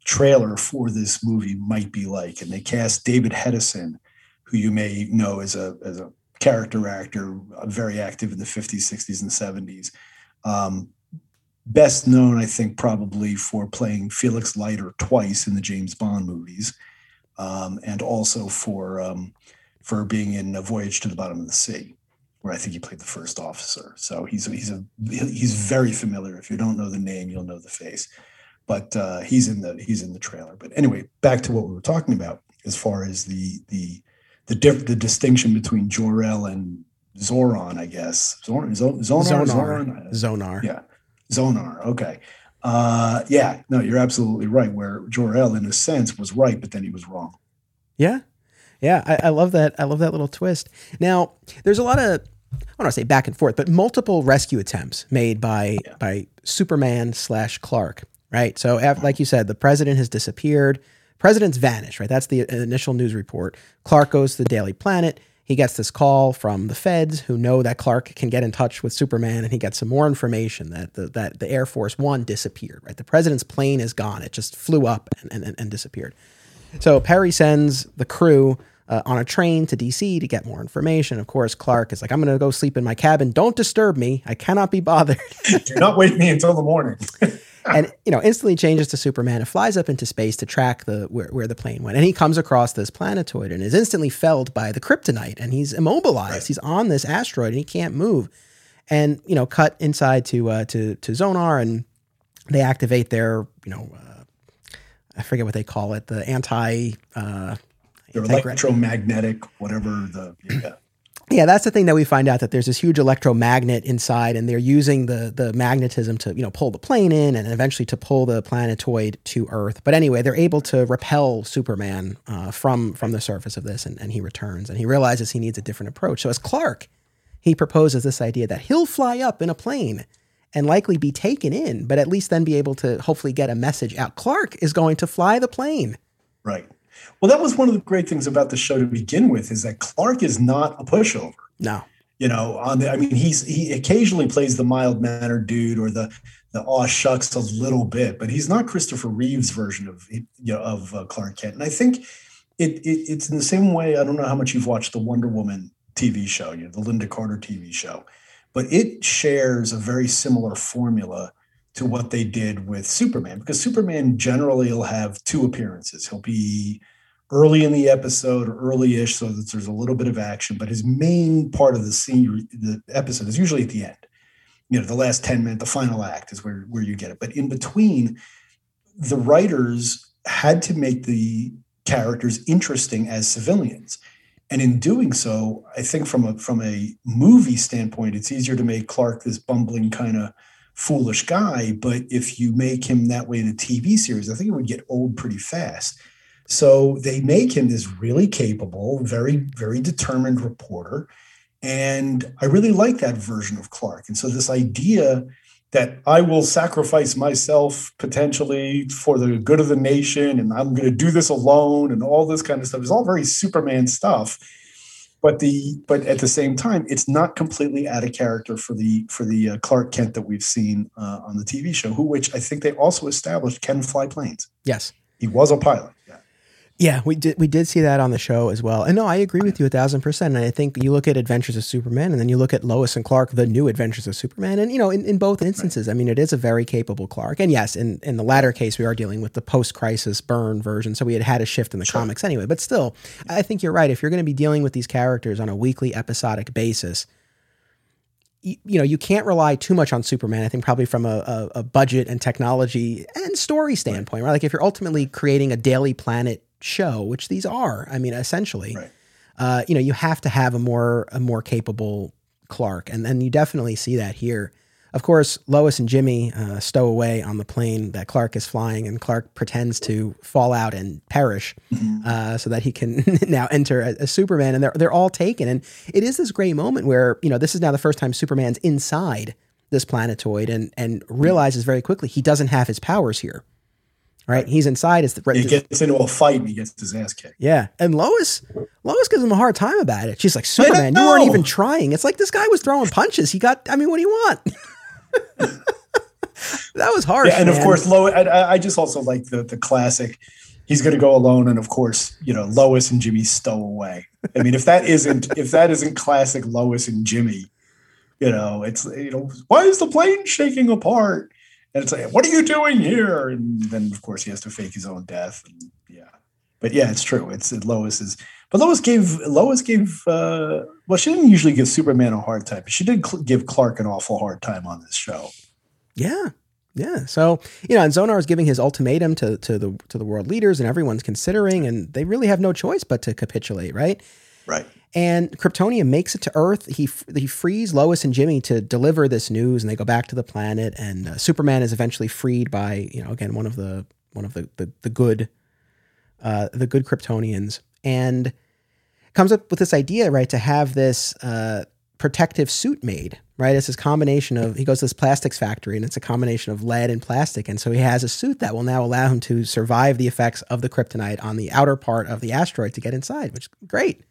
trailer for this movie might be like. And they cast David Hedison, who you may know as a as a character actor, very active in the 50s, 60s, and 70s. Um, best known, I think, probably for playing Felix Leiter twice in the James Bond movies, um, and also for um, for being in A Voyage to the Bottom of the Sea, where I think he played the first officer. So he's he's a he's very familiar. If you don't know the name, you'll know the face. but uh, he's in the he's in the trailer. But anyway, back to what we were talking about as far as the the the diff, the distinction between Jor El and Zoran, I guess. Zor, Zonar, Zonar, Zonar. Zonar. Yeah, Zonar. Okay. Uh, yeah, no, you're absolutely right. Where Jor El, in a sense, was right, but then he was wrong. Yeah, yeah, I, I love that. I love that little twist. Now, there's a lot of I don't want to say back and forth, but multiple rescue attempts made by Yeah. by Superman slash Clark. Right. So, like you said, the president has disappeared. President's vanished. Right. That's the initial news report. Clark goes to the Daily Planet. He gets this call from the feds who know that Clark can get in touch with Superman, and he gets some more information that the, that the Air Force One disappeared. Right. The president's plane is gone. It just flew up and, and, and disappeared. So Perry sends the crew uh, on a train to DC to get more information. Of course, Clark is like, I'm going to go sleep in my cabin. Don't disturb me. I cannot be bothered. Do not wake me until the morning. and, you know, instantly changes to Superman and flies up into space to track the where, where the plane went. And he comes across this planetoid and is instantly felled by the kryptonite and he's immobilized. Right. He's on this asteroid and he can't move. And, you know, cut inside to, uh, to, to Zonar and they activate their, you know, uh, I forget what they call it, the anti, uh, electromagnetic, whatever the yeah. Yeah, that's the thing that we find out that there's this huge electromagnet inside, and they're using the the magnetism to you know pull the plane in, and eventually to pull the planetoid to Earth. But anyway, they're able to repel Superman uh, from from the surface of this, and, and he returns, and he realizes he needs a different approach. So as Clark, he proposes this idea that he'll fly up in a plane and likely be taken in, but at least then be able to hopefully get a message out. Clark is going to fly the plane. Right. Well, that was one of the great things about the show to begin with is that Clark is not a pushover. No, You know, on the, I mean, he's he occasionally plays the mild mannered dude or the the aw shucks a little bit, but he's not Christopher Reeve's version of you know, of uh, Clark Kent. And I think it, it it's in the same way. I don't know how much you've watched the Wonder Woman TV show, you know, the Lynda Carter TV show, but it shares a very similar formula to what they did with Superman because Superman generally will have two appearances. He'll be early in the episode or early-ish so that there's a little bit of action, but his main part of the scene, the episode is usually at the end. You know, the last 10 minutes, the final act is where, where you get it. But in between, the writers had to make the characters interesting as civilians. And in doing so, I think from a from a movie standpoint, it's easier to make Clark this bumbling kind of foolish guy. But if you make him that way in a TV series, I think it would get old pretty fast. So they make him this really capable, very, very determined reporter. And I really like that version of Clark. And so this idea that I will sacrifice myself potentially for the good of the nation and I'm going to do this alone and all this kind of stuff is all very Superman stuff. But the but at the same time, it's not completely out of character for the for the uh, Clark Kent that we've seen uh, on the TV show, who which I think they also established can fly planes. yes. He was a pilot. Yeah. We did we did see that on the show as well. And no, I agree with you a thousand percent. And I think you look at Adventures of Superman and then you look at Lois and Clark, the new Adventures of Superman. And you know, in, in both instances, I mean it is a very capable Clark. And yes, in, in the latter case, we are dealing with the post crisis Byrne version. So we had had a shift in the Sure. comics anyway. But still, I think you're right. If you're going to be dealing with these characters on a weekly episodic basis, you, you know, you can't rely too much on Superman. I think probably from a, a, a budget and technology and story standpoint, right? Like if you're ultimately creating a Daily Planet show, which these are, I mean, essentially, Right. uh, you know, you have to have a more a more capable Clark, and and you definitely see that here. Of course, Lois and Jimmy uh, stow away on the plane that Clark is flying, and Clark pretends to fall out and perish uh, so that he can now enter as, as Superman. And they're they're all taken, and it is this great moment where you know this is now the first time Superman's inside this planetoid, and and realizes very quickly he doesn't have his powers here. Right, he's inside. It's the, He gets into a fight and he gets his ass kicked. yeah, and Lois, Lois gives him a hard time about it. She's like, "Superman, you weren't even trying." It's like this guy was throwing punches. He got. I mean, what do you want? that was harsh. Yeah, and of course, Lois. I, I just also like the the classic. He's going to go alone, and of course, you know, Lois and Jimmy stow away. I mean, if that isn't if that isn't classic Lois and Jimmy, you know, it's you know, why is the plane shaking apart? And it's like, what are you doing here? And then, of course, he has to fake his own death. And yeah, but yeah, it's true. It's Lois is, but Lois gave Lois gave. uh Well, she didn't usually give Superman a hard time, but she did cl- give Clark an awful hard time on this show. yeah, Yeah. So, you know, and Zonar is giving his ultimatum to, to the to the world leaders and everyone's considering and they really have no choice but to capitulate, right? Right. And Kryptonian makes it to Earth. He he frees Lois and Jimmy to deliver this news and they go back to the planet and uh, Superman is eventually freed by, you know, again one of the one of the the, the good uh, the good Kryptonians and comes up with this idea, right, to have this uh, protective suit made, right? It's this combination of, he goes to this plastics factory and it's a combination of lead and plastic. And so he has a suit that will now allow him to survive the effects of the kryptonite on the outer part of the asteroid to get inside, which is great.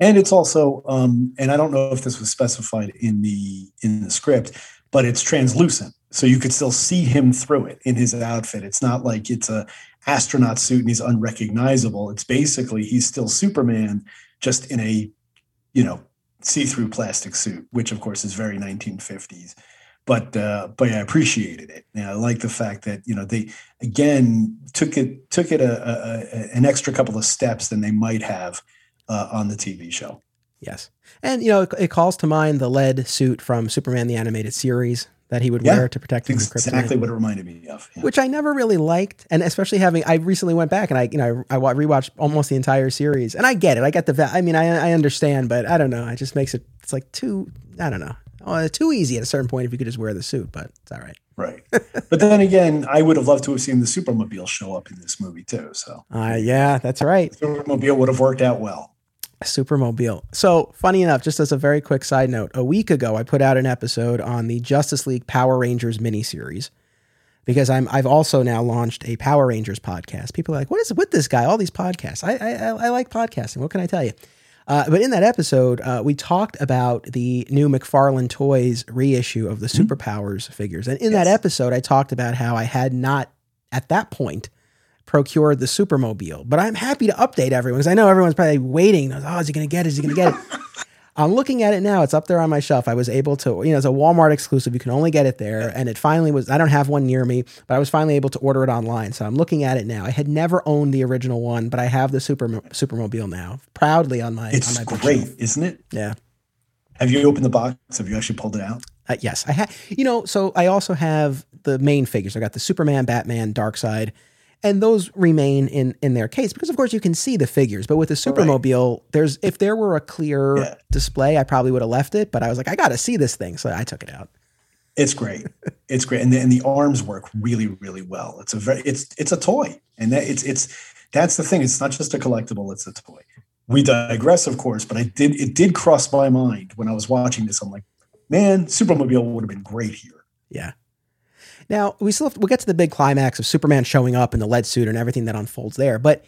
And it's also, um, and I don't know if this was specified in the in the script, but it's translucent, so you could still see him through it in his outfit. It's not like it's a astronaut suit and he's unrecognizable. It's basically he's still Superman, just in a, you know, see-through plastic suit, which of course is very 1950s. But uh, but I appreciated it. And I like the fact that you know they again took it took it a, a, an extra couple of steps than they might have uh, on the TV show. Yes, and you know it, it, calls to mind the lead suit from Superman the animated series that he would yeah, wear to protect him from Exactly what it reminded me of. Yeah. Which I never really liked, and especially having I recently went back and I you know I, I rewatched almost the entire series, and I get it. I get the I mean I I understand, but I don't know. It just makes it it's like too I don't know. Oh, too easy at a certain point if you could just wear the suit, but it's all right. Right. but then again, I would have loved to have seen the Supermobile show up in this movie too. So, uh, yeah, that's right. The Supermobile would have worked out well. Supermobile. So, funny enough, just as a very quick side note, a week ago I put out an episode on the Justice League Power Rangers miniseries because I'm I've also now launched a Power Rangers podcast. People are like, "What is it with this guy? All these podcasts." I I, I like podcasting. What can I tell you? Uh, but in that episode, uh, we talked about the new McFarlane Toys reissue of the mm-hmm. Superpowers figures, and in yes. that episode, I talked about how I had not at that point procured the Supermobile. But I'm happy to update everyone because I know everyone's probably waiting. Oh, is he going to get it? Is he going to get it? I'm looking at it now. It's up there on my shelf. I was able to, you know, it's a Walmart exclusive. You can only get it there. And it finally was, I don't have one near me, but I was finally able to order it online. So I'm looking at it now. I had never owned the original one, but I have the Super Supermobile now, proudly on my. It's on my great, isn't it? Yeah. Have you opened the box? Have you actually pulled it out? Uh, yes, I have. You know, so I also have the main figures. I got the Superman, Batman, Darkseid and those remain in in their case because of course you can see the figures. But with the supermobile right. there's if there were a clear yeah. display i probably would have left it. But i was like i gotta see this thing. So i took it out. It's great. It's great. And the, and the arms work really really well. It's a very it's it's a toy. And that it's it's that's the thing. It's not just a collectible it's a toy. We digress of course but i did it did cross my mind when i was watching this. I'm like man supermobile would have been great here. Yeah now we still have, we'll get to the big climax of Superman showing up in the lead suit and everything that unfolds there. But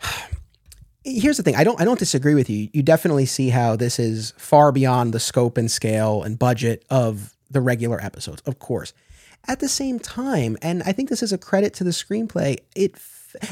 here's the thing: I don't I don't disagree with you. You definitely see how this is far beyond the scope and scale and budget of the regular episodes, of course. At the same time, and I think this is a credit to the screenplay. It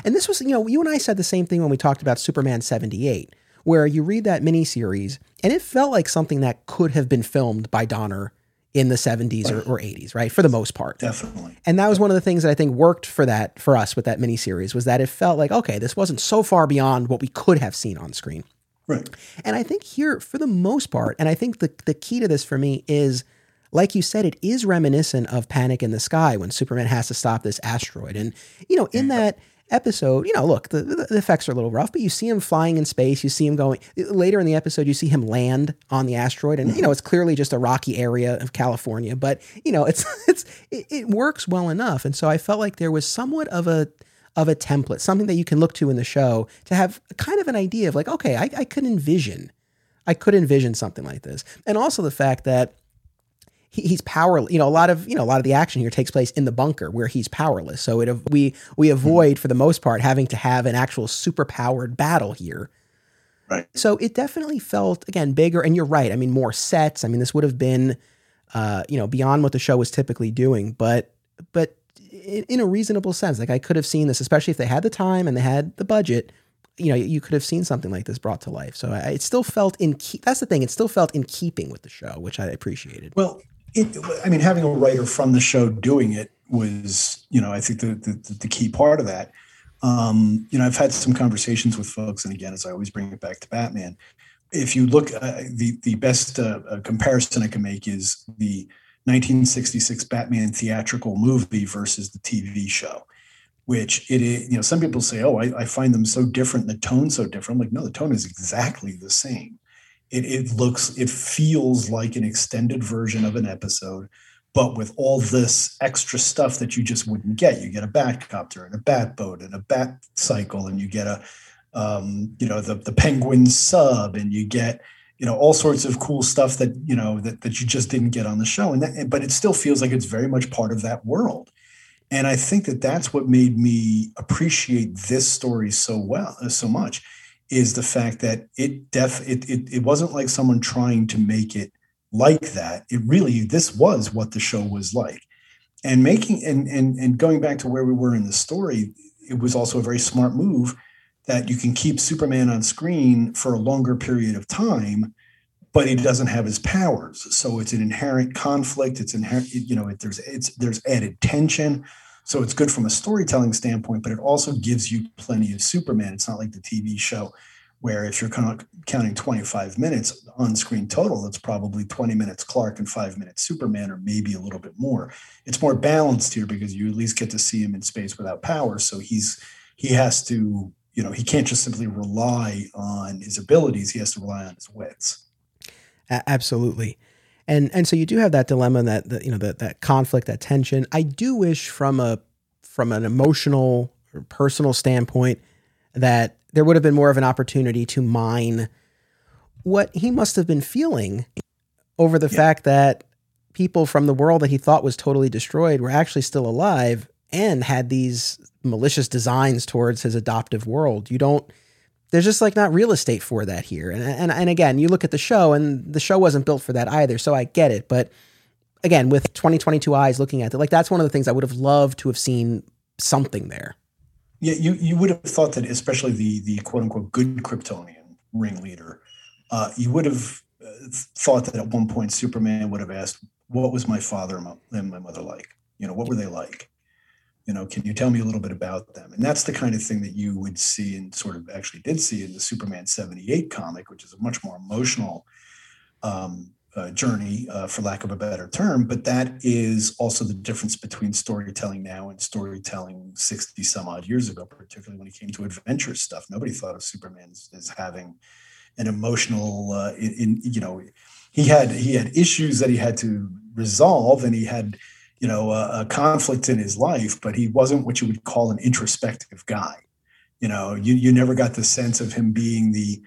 and this was you know you and I said the same thing when we talked about Superman seventy eight, where you read that miniseries and it felt like something that could have been filmed by Donner in the 70s or, or, 80s, right? For the most part. Definitely. And that was one of the things that I think worked for that for us with that miniseries was that it felt like, okay, this wasn't so far beyond what we could have seen on screen. Right. And I think here, for the most part, and I think the, the key to this for me is, like you said, it is reminiscent of Panic in the Sky when Superman has to stop this asteroid. And, you know, in that episode, you know, look, the, the, effects are a little rough, but you see him flying in space. You see him going later in the episode. You see him land on the asteroid, and you know it's clearly just a rocky area of California, but you know it's it's it, it works well enough. And so I felt like there was somewhat of a of a template, something that you can look to in the show to have kind of an idea of like, okay, I, I could envision, I could envision something like this, and also the fact that he, he's powerless. You know, a lot of you know a lot of the action here takes place in the bunker where he's powerless. So it we we hmm. avoid for the most part having to have an actual super powered battle here. Right. So it definitely felt again bigger, and you're right. I mean, more sets. I mean, this would have been, uh, you know, beyond what the show was typically doing, but but in, in a reasonable sense, like I could have seen this, especially if they had the time and they had the budget you know, you could have seen something like this brought to life. So I, it still felt in. Ke- that's the thing; it still felt in keeping with the show, which I appreciated. Well, it, I mean, having a writer from the show doing it was, you know, I think the the, the key part of that. Um, you know, I've had some conversations with folks, and again, as I always bring it back to Batman. If you look, uh, the the best uh, uh, comparison I can make is the 1966 Batman theatrical movie versus the TV show, which it is, you know, some people say, oh, I, I find them so different, the tone so different. I'm like, no, the tone is exactly the same. It, it looks, it feels like an extended version of an episode, but with all this extra stuff that you just wouldn't get. You get a bat copter and a bat boat and a bat cycle, and you get a, um, you know, the, the penguin sub, and you get, you know all sorts of cool stuff that you know that, that you just didn't get on the show. And that, but it still feels like it's very much part of that world. And i think that that's what made me appreciate this story so well so much is the fact that it def it, it, it wasn't like someone trying to make it like that it really this was what the show was like and making and and and going back to where we were in the story it was also a very smart move that you can keep Superman on screen for a longer period of time, but he doesn't have his powers. So it's an inherent conflict. It's inherent, you know, it, there's it's there's added tension. So it's good from a storytelling standpoint, but it also gives you plenty of Superman. It's not like the TV show where if you're counting 25 minutes on screen total, it's probably 20 minutes Clark and five minutes Superman, or maybe a little bit more. It's more balanced here because you at least get to see him in space without power. So he's he has to you know he can't just simply rely on his abilities he has to rely on his wits absolutely and and so you do have that dilemma that, that you know that that conflict that tension i do wish from a from an emotional or personal standpoint that there would have been more of an opportunity to mine what he must have been feeling over the yeah. fact that people from the world that he thought was totally destroyed were actually still alive and had these malicious designs towards his adoptive world. You don't there's just like not real estate for that here. And and and again, you look at the show and the show wasn't built for that either, so I get it, but again, with 2022 eyes looking at it, like that's one of the things I would have loved to have seen something there. Yeah, you you would have thought that especially the the quote unquote good Kryptonian ringleader, uh, you would have uh, thought that at one point Superman would have asked, "What was my father and my mother like? You know, what were they like?" You know can you tell me a little bit about them? And that's the kind of thing that you would see and sort of actually did see in the superman 78 comic which is a much more emotional um, uh, journey uh, for lack of a better term. But that is also the difference between storytelling now and storytelling 60 some odd years ago particularly when it came to adventure stuff. Nobody thought of superman as, as having an emotional uh, in, in you know he had he had issues that he had to resolve and he had you know a, a, conflict in his life but he wasn't what you would call an introspective guy. You know you you never got the sense of him being the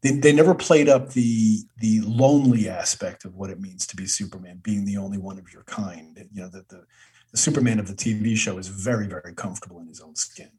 they, they never played up the the lonely aspect of what it means to be superman being the only one of your kind. You know that the, the superman of the tv show is very very comfortable in his own skin.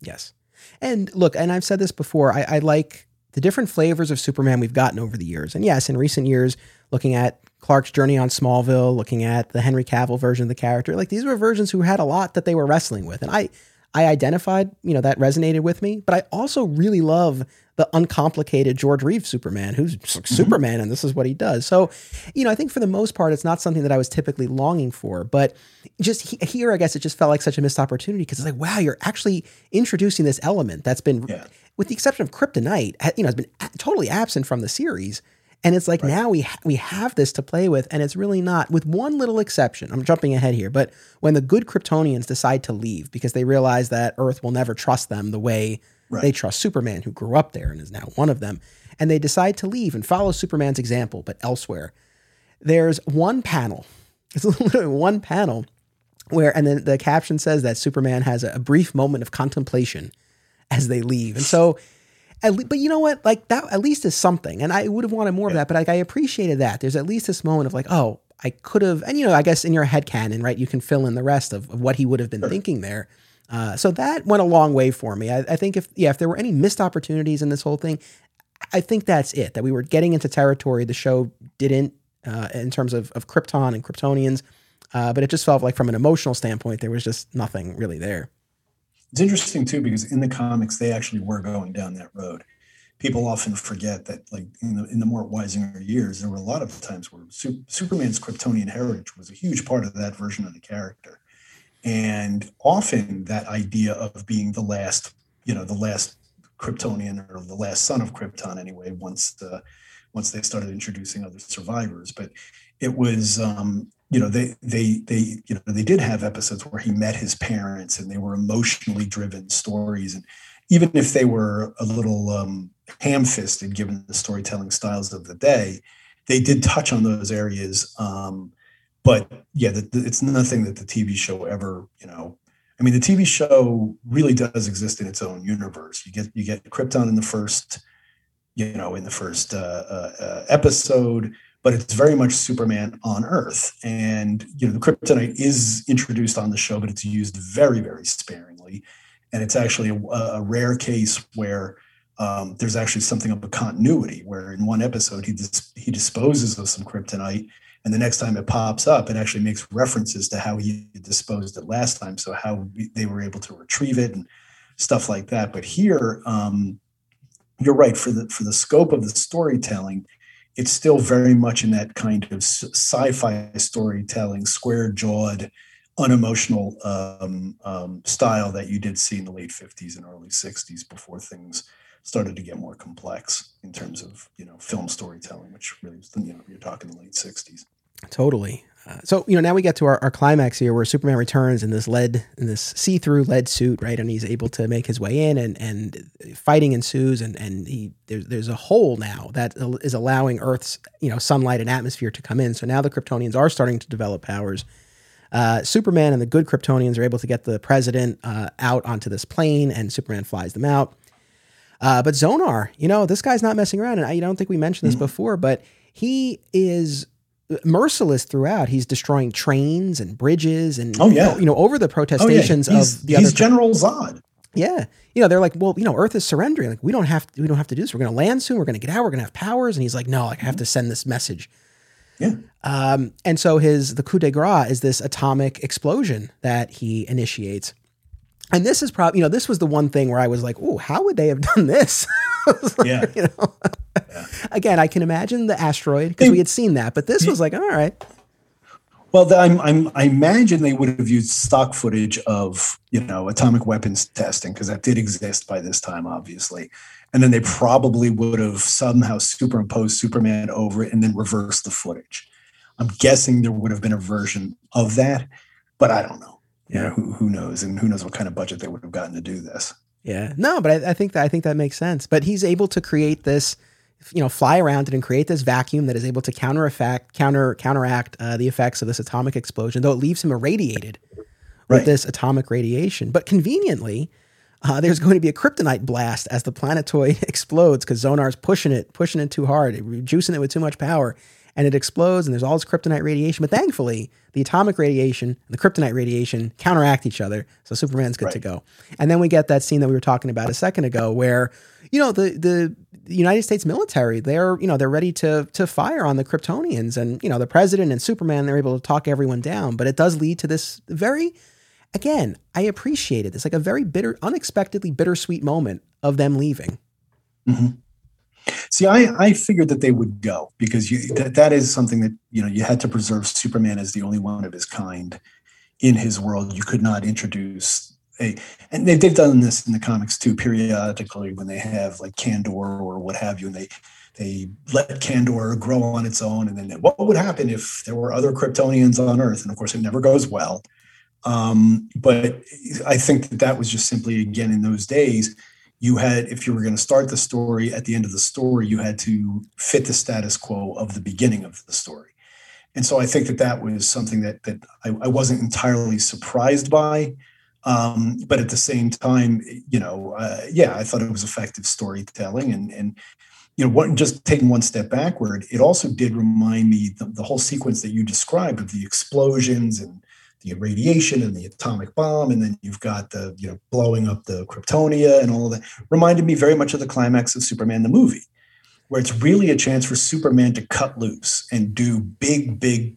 Yes. And look and i've said this before i, I like the different flavors of superman we've gotten over the years. And yes in recent years looking at Clark's journey on Smallville, looking at the Henry Cavill version of the character. Like these were versions who had a lot that they were wrestling with. And I I identified, you know, that resonated with me, but I also really love the uncomplicated George Reeves Superman, who's mm-hmm. Superman and this is what he does. So, you know, I think for the most part, it's not something that I was typically longing for, but just here, I guess it just felt like such a missed opportunity because it's like, wow, you're actually introducing this element that's been, yeah. with the exception of Kryptonite, you know, has been totally absent from the series. And it's like right. now we ha- we have this to play with, and it's really not, with one little exception. I'm jumping ahead here, but when the good Kryptonians decide to leave because they realize that Earth will never trust them the way right. they trust Superman, who grew up there and is now one of them, and they decide to leave and follow Superman's example, but elsewhere, there's one panel. It's literally one panel where, and then the caption says that Superman has a brief moment of contemplation as they leave, and so Le- but you know what? Like that at least is something. And I would have wanted more yeah. of that, but like I appreciated that. There's at least this moment of like, oh, I could have, and you know, I guess in your head canon, right, you can fill in the rest of, of what he would have been sure. thinking there. Uh, so that went a long way for me. I, I, think if yeah, if there were any missed opportunities in this whole thing, I think that's it. That we were getting into territory the show didn't uh, in terms of of Krypton and Kryptonians, uh, but it just felt like from an emotional standpoint there was just nothing really there. It's interesting too because in the comics they actually were going down that road. People often forget that, like in the in the Mort Weisinger years, there were a lot of times where Su- Superman's Kryptonian heritage was a huge part of that version of the character, and often that idea of being the last, you know, the last Kryptonian or the last son of Krypton, anyway. Once the once they started introducing other survivors, but it was um, you know they they they you know they did have episodes where he met his parents and they were emotionally driven stories. And even if they were a little um, ham-fisted given the storytelling styles of the day they did touch on those areas um, but yeah the, the, it's nothing that the tv show ever you know i mean the tv show really does exist in its own universe. You get you get krypton in the first you know in the first uh, uh, uh episode but it's very much Superman on Earth. And you know, the kryptonite is introduced on the show, but it's used very, very sparingly. And it's actually a, a rare case where um, there's actually something of a continuity, where in one episode he dis- he disposes of some kryptonite, and the next time it pops up, it actually makes references to how he disposed it last time, so how they were able to retrieve it and stuff like that. But here, um, you're right for the for the scope of the storytelling it's still very much in that kind of sci-fi storytelling, square-jawed, unemotional um, um, style that you did see in the late 50s and early 60s before things started to get more complex in terms of you know film storytelling, which really was you know you're talking the late 60s. Totally. Uh, so you know now we get to our, our climax here where superman returns in this lead in this see-through lead suit right? And he's able to make his way in and and fighting ensues and and he there's there's a hole now that is allowing earth's you know sunlight and atmosphere to come in. So now the kryptonians are starting to develop powers. Uh, superman and the good kryptonians are able to get the president uh, out onto this plane and superman flies them out. Uh, but zonar you know this guy's not messing around and i don't think we mentioned this mm-hmm. before but he is merciless throughout. He's destroying trains and bridges and oh yeah, you know over the protestations oh, yeah. of the he's other General Zod. Yeah, you know they're like, well, you know, Earth is surrendering. Like we don't have to, we don't have to do this. We're going to land soon. We're going to get out. We're going to have powers. And he's like, no, like, I have to send this message. Yeah. Um, and so his the coup de grace is this atomic explosion that he initiates. And this is probably, you know, this was the one thing where I was like, oh, how would they have done this? like, yeah. You know, yeah. again, I can imagine the asteroid because we had seen that, but this was like, all right. Well, I'm, I'm, i imagine they would have used stock footage of you know atomic weapons testing because that did exist by this time, obviously, and then they probably would have somehow superimposed Superman over it and then reversed the footage. I'm guessing there would have been a version of that, but I don't know. Yeah, you know, who who knows, and who knows what kind of budget they would have gotten to do this. Yeah, no, but I, I think that I think that makes sense. But he's able to create this you know fly around it and create this vacuum that is able to counter effect counter counteract uh, the effects of this atomic explosion though it leaves him irradiated right. with this atomic radiation but conveniently uh, there's going to be a kryptonite blast as the planetoid explodes because zonar's pushing it pushing it too hard juicing it with too much power and it explodes and there's all this kryptonite radiation but thankfully the atomic radiation and the kryptonite radiation counteract each other so superman's good right. to go and then we get that scene that we were talking about a second ago where you know the the United States military, they're you know they're ready to to fire on the Kryptonians, and you know the president and Superman, they're able to talk everyone down. But it does lead to this very, again, I appreciated it. It's like a very bitter, unexpectedly bittersweet moment of them leaving. Mm-hmm. See, I, I figured that they would go because you, that, that is something that you know you had to preserve Superman as the only one of his kind in his world. You could not introduce a, and they've, they've done this in the comics too periodically when they have like Kandor or what have you, and they they let Kandor grow on its own, and then what would happen if there were other Kryptonians on Earth? And of course, it never goes well. Um, but I think that that was just simply again in those days you had if you were going to start the story at the end of the story you had to fit the status quo of the beginning of the story. And so i think that that was something that that i, I wasn't entirely surprised by um, but at the same time you know uh, yeah i thought it was effective storytelling and and you know just taking one step backward it also did remind me the, the whole sequence that you described of the explosions and the radiation and the atomic bomb, and then you've got the you know blowing up the Kryptonia and all of that. Reminded me very much of the climax of Superman the movie, where it's really a chance for Superman to cut loose and do big, big,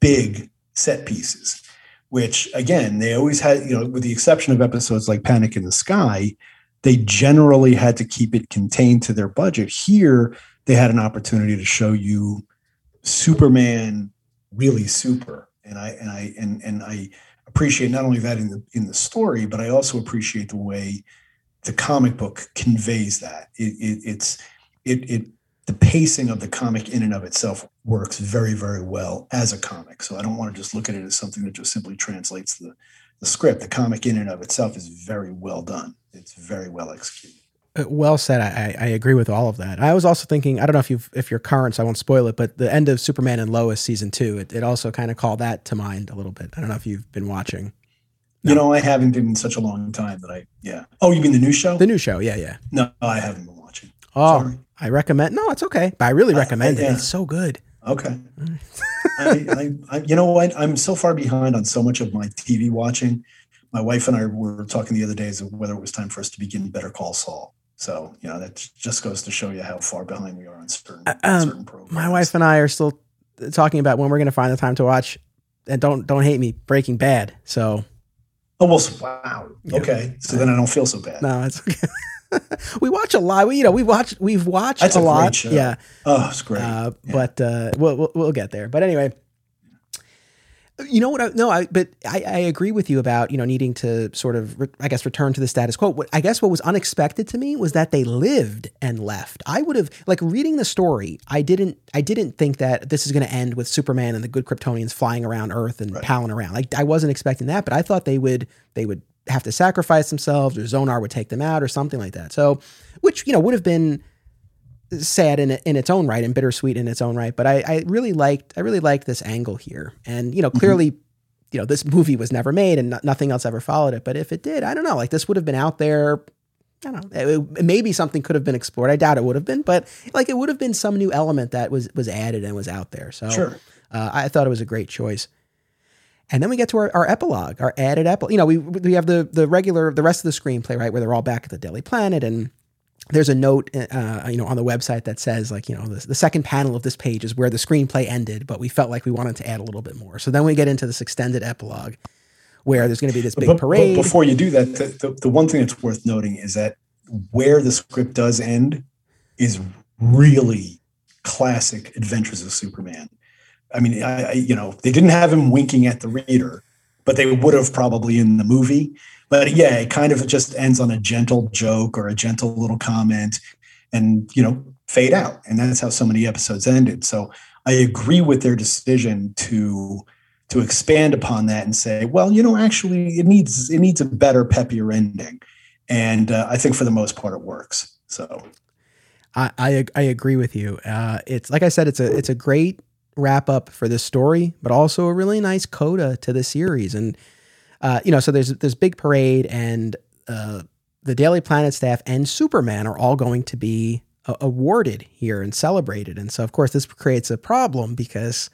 big set pieces. Which again, they always had, you know, with the exception of episodes like Panic in the Sky, they generally had to keep it contained to their budget. Here, they had an opportunity to show you Superman really super and I and I and and I appreciate not only that in the in the story, but I also appreciate the way the comic book conveys that. It, it it's it it the pacing of the comic in and of itself works very, very well as a comic. So I don't want to just look at it as something that just simply translates the, the script. The comic in and of itself is very well done. It's very well executed. Uh, well said. I, I agree with all of that. I was also thinking, I don't know if you if you're current, so I won't spoil it, but the end of Superman and Lois season two, it, it also kind of called that to mind a little bit. I don't know if you've been watching. No. You know, I haven't been in such a long time that I, yeah. Oh, you mean the new show? The new show, yeah, yeah. No, I haven't been watching. Oh, Sorry. I recommend. No, it's okay, but I really recommend I, I, yeah. it. It's so good. Okay. I, I, you know what? I'm so far behind on so much of my TV watching. My wife and I were talking the other days of whether it was time for us to begin Better Call Saul. So, you know, that just goes to show you how far behind we are on certain, uh, um, certain programs. My wife and I are still talking about when we're going to find the time to watch. And don't don't hate me, Breaking Bad. So Almost wow. Okay, so then I don't feel so bad. No, it's okay. we watch a lot. We, you know, we watch. We've watched That's a, a lot. Yeah. Oh, it's great. Uh, yeah. But uh, we'll, we'll, we'll get there. But anyway, you know what? I, no, I but I, I agree with you about you know needing to sort of re, I guess return to the status quo. What, I guess what was unexpected to me was that they lived and left. I would have like reading the story. I didn't I didn't think that this is going to end with Superman and the good Kryptonians flying around Earth and right. palling around. Like I wasn't expecting that, but I thought they would they would have to sacrifice themselves or Zonar would take them out or something like that. So, which you know would have been sad in in its own right and bittersweet in its own right. But I, I really liked I really liked this angle here, and you know mm-hmm. clearly, mm-hmm. you know this movie was never made and nothing else ever followed it. But if it did, I don't know. Like this would have been out there. I don't know. It, maybe something could have been explored. I doubt it would have been, but like it would have been some new element that was was added and was out there. So sure. uh, I thought it was a great choice. And then we get to our, our epilogue, our added epilogue. You know, we we have the the regular the rest of the screenplay, right, where they're all back at the Daily Planet and there's a note, uh, you know, on the website that says like, you know, the, the, second panel of this page is where the screenplay ended, but we felt like we wanted to add a little bit more. So then we get into this extended epilogue where there's going to be this big but, parade. But before you do that, the, the, the, one thing that's worth noting is that where the script does end is really classic Adventures of Superman. I mean, I, I you know, they didn't have him winking at the reader, but they would have probably in the movie. But yeah, it kind of just ends on a gentle joke or a gentle little comment and, you know, fade out. And that's how so many episodes ended. So I agree with their decision to to expand upon that and say, well, you know, actually it needs it needs a better, peppier ending. And uh, I think for the most part it works. So I, I, I agree with you. Uh, it's like I said, it's a it's a great wrap up for this story, but also a really nice coda to the series. And uh, you know, so there's this big parade, and uh, the Daily Planet staff and Superman are all going to be uh, awarded here and celebrated. And so, of course, this creates a problem because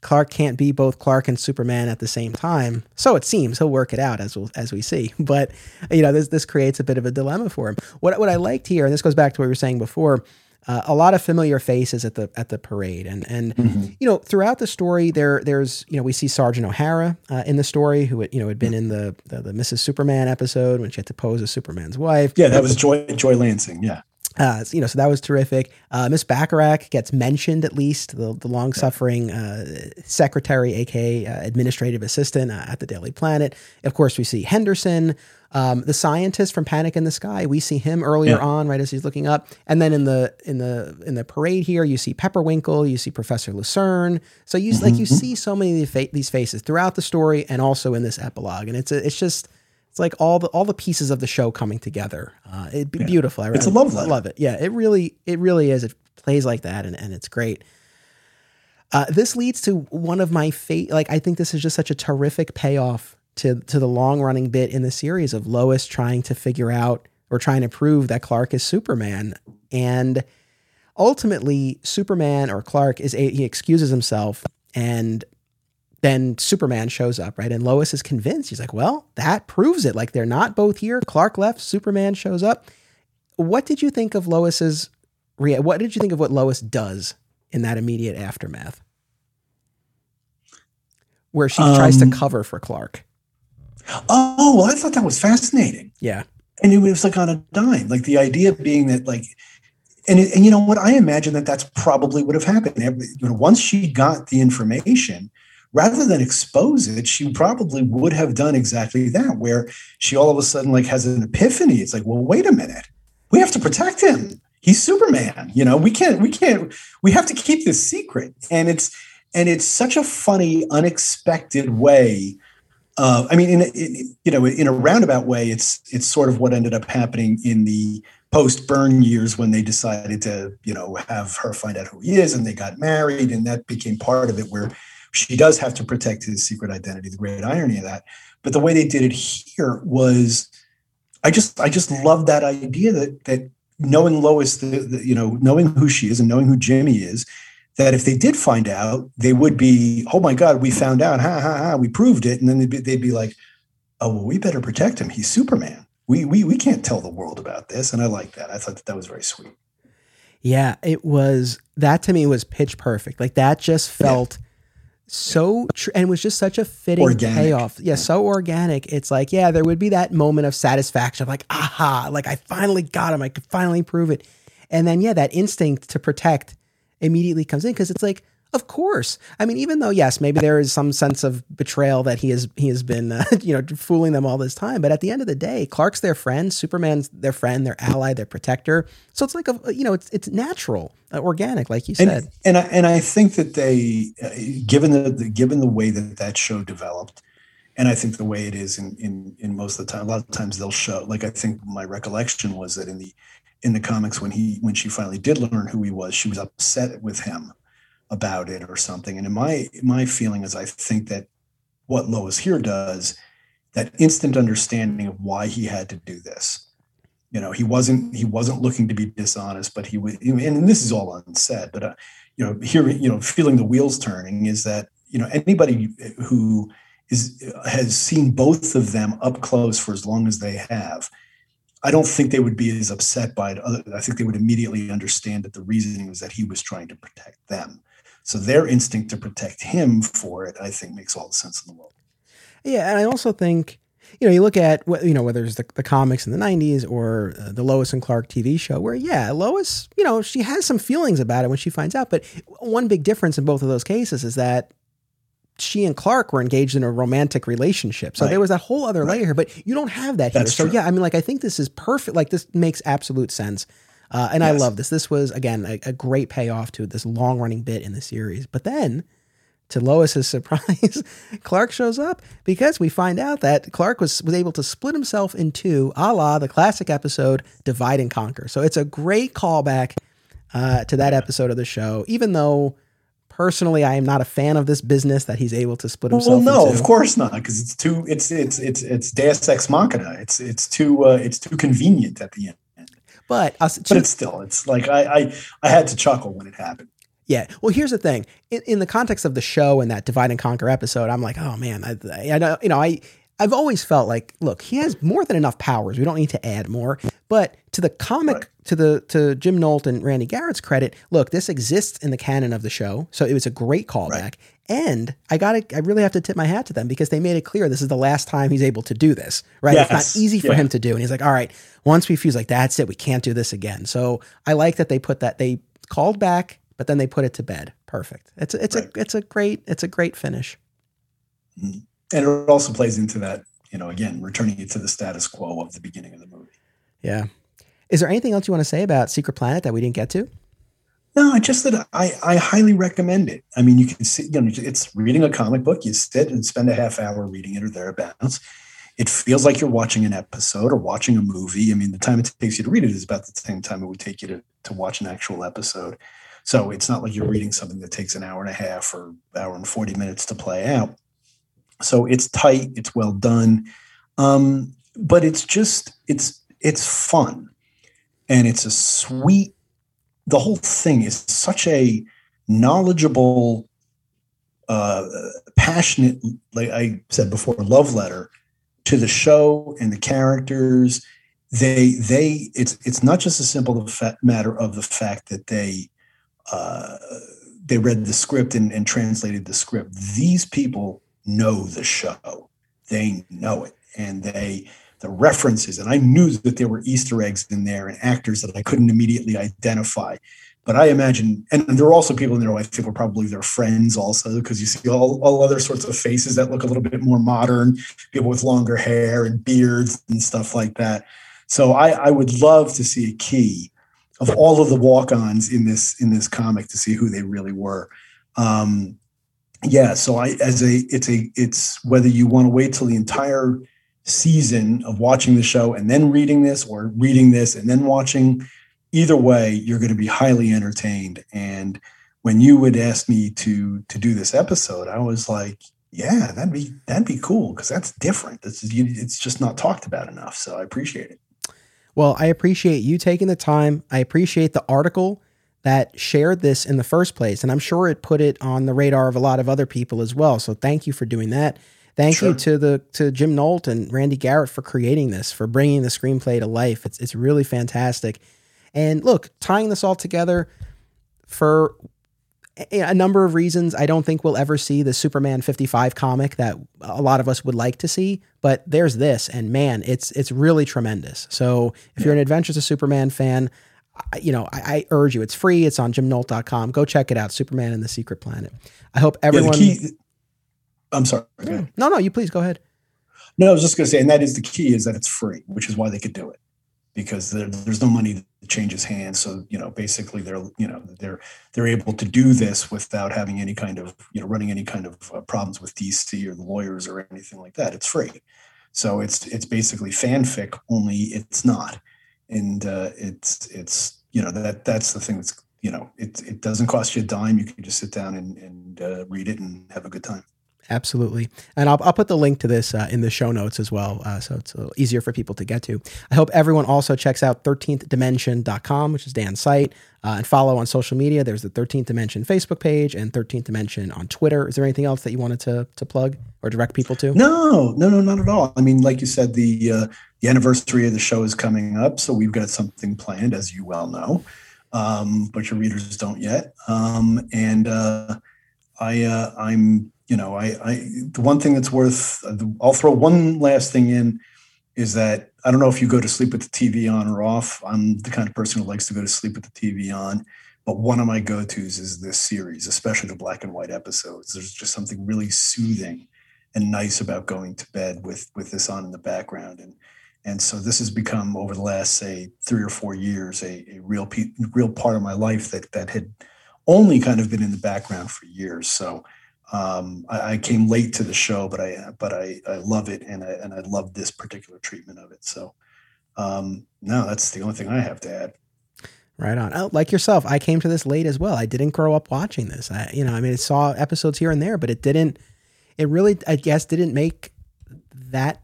Clark can't be both Clark and Superman at the same time. So it seems he'll work it out as we'll, as we see. But you know, this this creates a bit of a dilemma for him. What what I liked here, and this goes back to what we were saying before uh, a lot of familiar faces at the at the parade, and and mm-hmm. you know throughout the story there there's you know we see Sergeant O'Hara uh, in the story who you know had been in the, the, the Mrs. Superman episode when she had to pose as Superman's wife. Yeah, that was Joy Joy Lansing. Yeah. Uh, you know, so that was terrific. Uh, Miss Bacharach gets mentioned at least, the, the long suffering uh, secretary, aka uh, administrative assistant uh, at the Daily Planet. Of course, we see Henderson, um, the scientist from Panic in the Sky, we see him earlier yeah. on, right as he's looking up, and then in the in the in the parade here, you see Pepperwinkle, you see Professor Lucerne. So you mm-hmm. like you mm-hmm. see so many of these faces throughout the story, and also in this epilogue, and it's a, it's just it's like all the all the pieces of the show coming together. Uh, it'd be yeah. beautiful. I, it's a love letter. I love it. Yeah, it really it really is. It plays like that, and and it's great. Uh, this leads to one of my fate. Like I think this is just such a terrific payoff to to the long running bit in the series of Lois trying to figure out or trying to prove that Clark is Superman and ultimately Superman or Clark is a, he excuses himself and then Superman shows up, right? And Lois is convinced. He's like, "Well, that proves it. Like they're not both here. Clark left, Superman shows up." What did you think of Lois's what did you think of what Lois does in that immediate aftermath? Where she um, tries to um, cover for Clark. Oh, well, I thought that was fascinating. Yeah. And it was like on a dime. Like the idea being that, like, and, and you know what? I imagine that that's probably would have happened. Every, you know, once she got the information, rather than expose it, she probably would have done exactly that, where she all of a sudden like has an epiphany. It's like, well, wait a minute, we have to protect him. he's Superman. You know, we can't, we can't, we have to keep this secret. And it's, and it's such a funny, unexpected way. Uh, I mean, in, in, you know, in a roundabout way, it's it's sort of what ended up happening in the post Byrne years when they decided to, you know, have her find out who he is, and they got married, and that became part of it, where she does have to protect his secret identity. The great irony of that, but the way they did it here was, I just I just love that idea that that knowing Lois, the, the, you know, knowing who she is and knowing who Jimmy is, that if they did find out, they would be, oh my God, we found out, ha ha ha, we proved it, and then they'd be, they'd be like, oh well, we better protect him. He's Superman. We we we can't tell the world about this, and I like that. I thought that, that was very sweet. Yeah, it was. That to me was pitch perfect. Like that just felt. Yeah so tr- and was just such a fitting organic. payoff. Yeah, so organic. It's like, yeah, there would be that moment of satisfaction of like, aha, like I finally got him. I could finally prove it. And then yeah, that instinct to protect immediately comes in because it's like, of course. I mean, even though yes, maybe there is some sense of betrayal that he has he has been uh, you know fooling them all this time, but at the end of the day, Clark's their friend, Superman's their friend, their ally, their protector. So it's like a you know it's it's natural, uh, organic, like you said. And, and I, and I think that they, uh, given the, the given the way that that show developed, and I think the way it is in in in most of the time, a lot of times they'll show. Like I think my recollection was that in the in the comics when he when she finally did learn who he was, she was upset with him about it or something. And in my my feeling is I think that what Lois here does, that instant understanding of why he had to do this. You know, he wasn't he wasn't looking to be dishonest, but he was. And this is all unsaid, but uh, you know, hearing you know, feeling the wheels turning is that you know anybody who is has seen both of them up close for as long as they have. I don't think they would be as upset by it. I think they would immediately understand that the reasoning was that he was trying to protect them. So their instinct to protect him for it, I think, makes all the sense in the world. Yeah, and I also think you know you look at you know whether it's the, the comics in the 90s or uh, the lois and clark tv show where yeah lois you know she has some feelings about it when she finds out but one big difference in both of those cases is that she and clark were engaged in a romantic relationship so right. there was that whole other right. layer here but you don't have that That's here true. so yeah i mean like i think this is perfect like this makes absolute sense uh, and yes. I love this. This was again a, a great payoff to this long running bit in the series. But then, to Lois's surprise, Clark shows up because we find out that Clark was was able to split himself in two, a la the classic episode Divide and Conquer. So it's a great callback uh, to that episode of the show, even though personally I am not a fan of this business that he's able to split himself. Well, no, into. of course not, because it's too it's it's it's it's Deus ex machina. It's it's too uh, it's too convenient at the end. But uh, but it's still it's like I, I I had to chuckle when it happened. Yeah. Well, here's the thing. In, in, the context of the show and that divide and conquer episode, I'm like, oh man, I, I, know, you know, I I've always felt like, look, he has more than enough powers. We don't need to add more. But to the comic, right. to the to Jim Nolt and Randy Garrett's credit, look, this exists in the canon of the show, so it was a great callback. Right. And I got to, I really have to tip my hat to them because they made it clear this is the last time he's able to do this, right? Yes. It's not easy for yeah. him to do. And he's like, all right, once we fuse, like, that's it. We can't do this again. So I like that they put that, they called back, but then they put it to bed. Perfect. It's a, it's right. a, it's a great, it's a great finish. Mm-hmm. And it also plays into that, you know, again, returning it to the status quo of the beginning of the movie. Yeah. Is there anything else you want to say about Secret Planet that we didn't get to? No, just that I, I highly recommend it. I mean, you can see, you know, it's reading a comic book. You sit and spend a half hour reading it or thereabouts. It feels like you're watching an episode or watching a movie. I mean, the time it takes you to read it is about the same time it would take you to, to watch an actual episode. So it's not like you're reading something that takes an hour and a half or hour and 40 minutes to play out. So it's tight, it's well done. Um, but it's just, it's, it's fun and it's a sweet the whole thing is such a knowledgeable, uh, passionate, like I said before, love letter to the show and the characters. They they it's it's not just a simple matter of the fact that they uh, they read the script and, and translated the script. These people know the show. They know it, and they the references, and I knew that there were Easter eggs in there and actors that I couldn't immediately identify. But I imagine, and there are also people in there I think were probably their friends also, because you see all, all other sorts of faces that look a little bit more modern, people with longer hair and beards and stuff like that. So I, I would love to see a key of all of the walk-ons in this in this comic to see who they really were. Um, yeah, so I as a it's a it's whether you want to wait till the entire season of watching the show and then reading this or reading this and then watching either way you're going to be highly entertained. And when you would ask me to to do this episode i was like yeah that'd be that'd be cool because that's different. This it's, it's just not talked about enough. So i appreciate it. Well i appreciate you taking the time. I appreciate the article that shared this in the first place and i'm sure it put it on the radar of a lot of other people as well so thank you for doing that Thank sure. you to the to Jim Nolt and Randy Garrett for creating this, for bringing the screenplay to life. It's it's really fantastic. And look, tying this all together for a number of reasons, I don't think we'll ever see the Superman 55 comic that a lot of us would like to see, but there's this and man, it's it's really tremendous. So, if yeah. you're an Adventures of Superman fan, you know, I, I, urge you. It's free. It's on jimnolt.com. Go check it out. Superman and the Secret Planet. I hope everyone yeah, key, I'm sorry. No, no, you please go ahead. No, I was just going to say, and that is the key is that it's free, which is why they could do it because there, there's no money that changes hands. So you know, basically, they're you know they're they're able to do this without having any kind of you know running any kind of uh, problems with DC or the lawyers or anything like that. It's free, so it's it's basically fanfic, only it's not, and uh, it's it's you know that that's the thing that's you know it it doesn't cost you a dime. You can just sit down and and uh, read it and have a good time. Absolutely. And I'll, I'll put the link to this uh, in the show notes as well. Uh, so it's easier for people to get to. I hope everyone also checks out 13thdimension.com, which is Dan's site, uh, and follow on social media. There's the 13th Dimension Facebook page and 13th Dimension on Twitter. Is there anything else that you wanted to, to plug or direct people to? No, no, no, not at all. I mean, like you said, the, uh, the anniversary of the show is coming up. So we've got something planned, as you well know, um, but your readers don't yet. Um, and uh, I, uh, I'm you know, I, I the one thing that's worth, I'll throw one last thing in is that I don't know if you go to sleep with the TV on or off. I'm the kind of person who likes to go to sleep with the TV on. But one of my go tos is this series, especially the black and white episodes. There's just something really soothing and nice about going to bed with with this on in the background. And and so this has become over the last say three or four years a, a real real part of my life that that had only kind of been in the background for years. So um, I, I, came late to the show, but I but I, I love it and I and I love this particular treatment of it. So um, no, that's the only thing I have to add. Right on. Oh, like yourself, I came to this late as well. I didn't grow up watching this. I you know I mean I saw episodes here and there, but it didn't. It really I guess didn't make that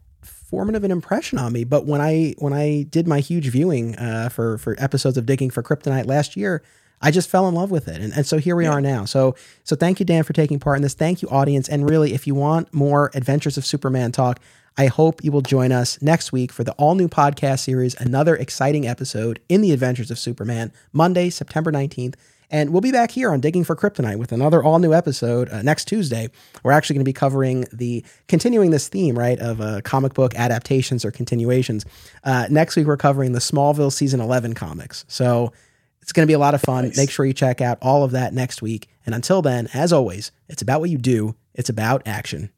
formative an impression on me. But when I when I did my huge viewing uh, for for episodes of Digging for Kryptonite last year, I just fell in love with it. And, and so here we yeah. are now. So so thank you, Dan, for taking part in this. Thank you, audience. And really, if you want more Adventures of Superman talk, I hope you will join us next week for the all new podcast series, another exciting episode in the Adventures of Superman, Monday, September 19th. And we'll be back here on Digging for Kryptonite with another all new episode uh, next Tuesday. We're actually going to be covering the continuing this theme, right, of uh, comic book adaptations or continuations. Uh, next week, we're covering the Smallville season 11 comics. So it's going to be a lot of fun. Nice. Make sure you check out all of that next week. And until then, as always, it's about what you do, it's about action.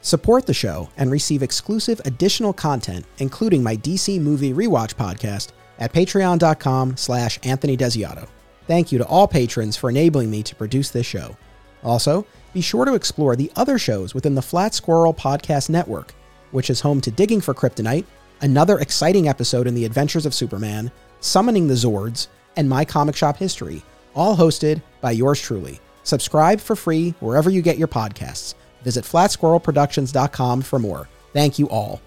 Support the show and receive exclusive additional content, including my DC movie rewatch podcast at patreon.com slash Anthony Desiato. Thank you to all patrons for enabling me to produce this show. Also, be sure to explore the other shows within the Flat Squirrel Podcast Network, which is home to Digging for Kryptonite, another exciting episode in the Adventures of Superman, Summoning the Zords, and My Comic Shop History, all hosted by yours truly. Subscribe for free wherever you get your podcasts. Visit flatsquirrelproductions.com for more. Thank you all.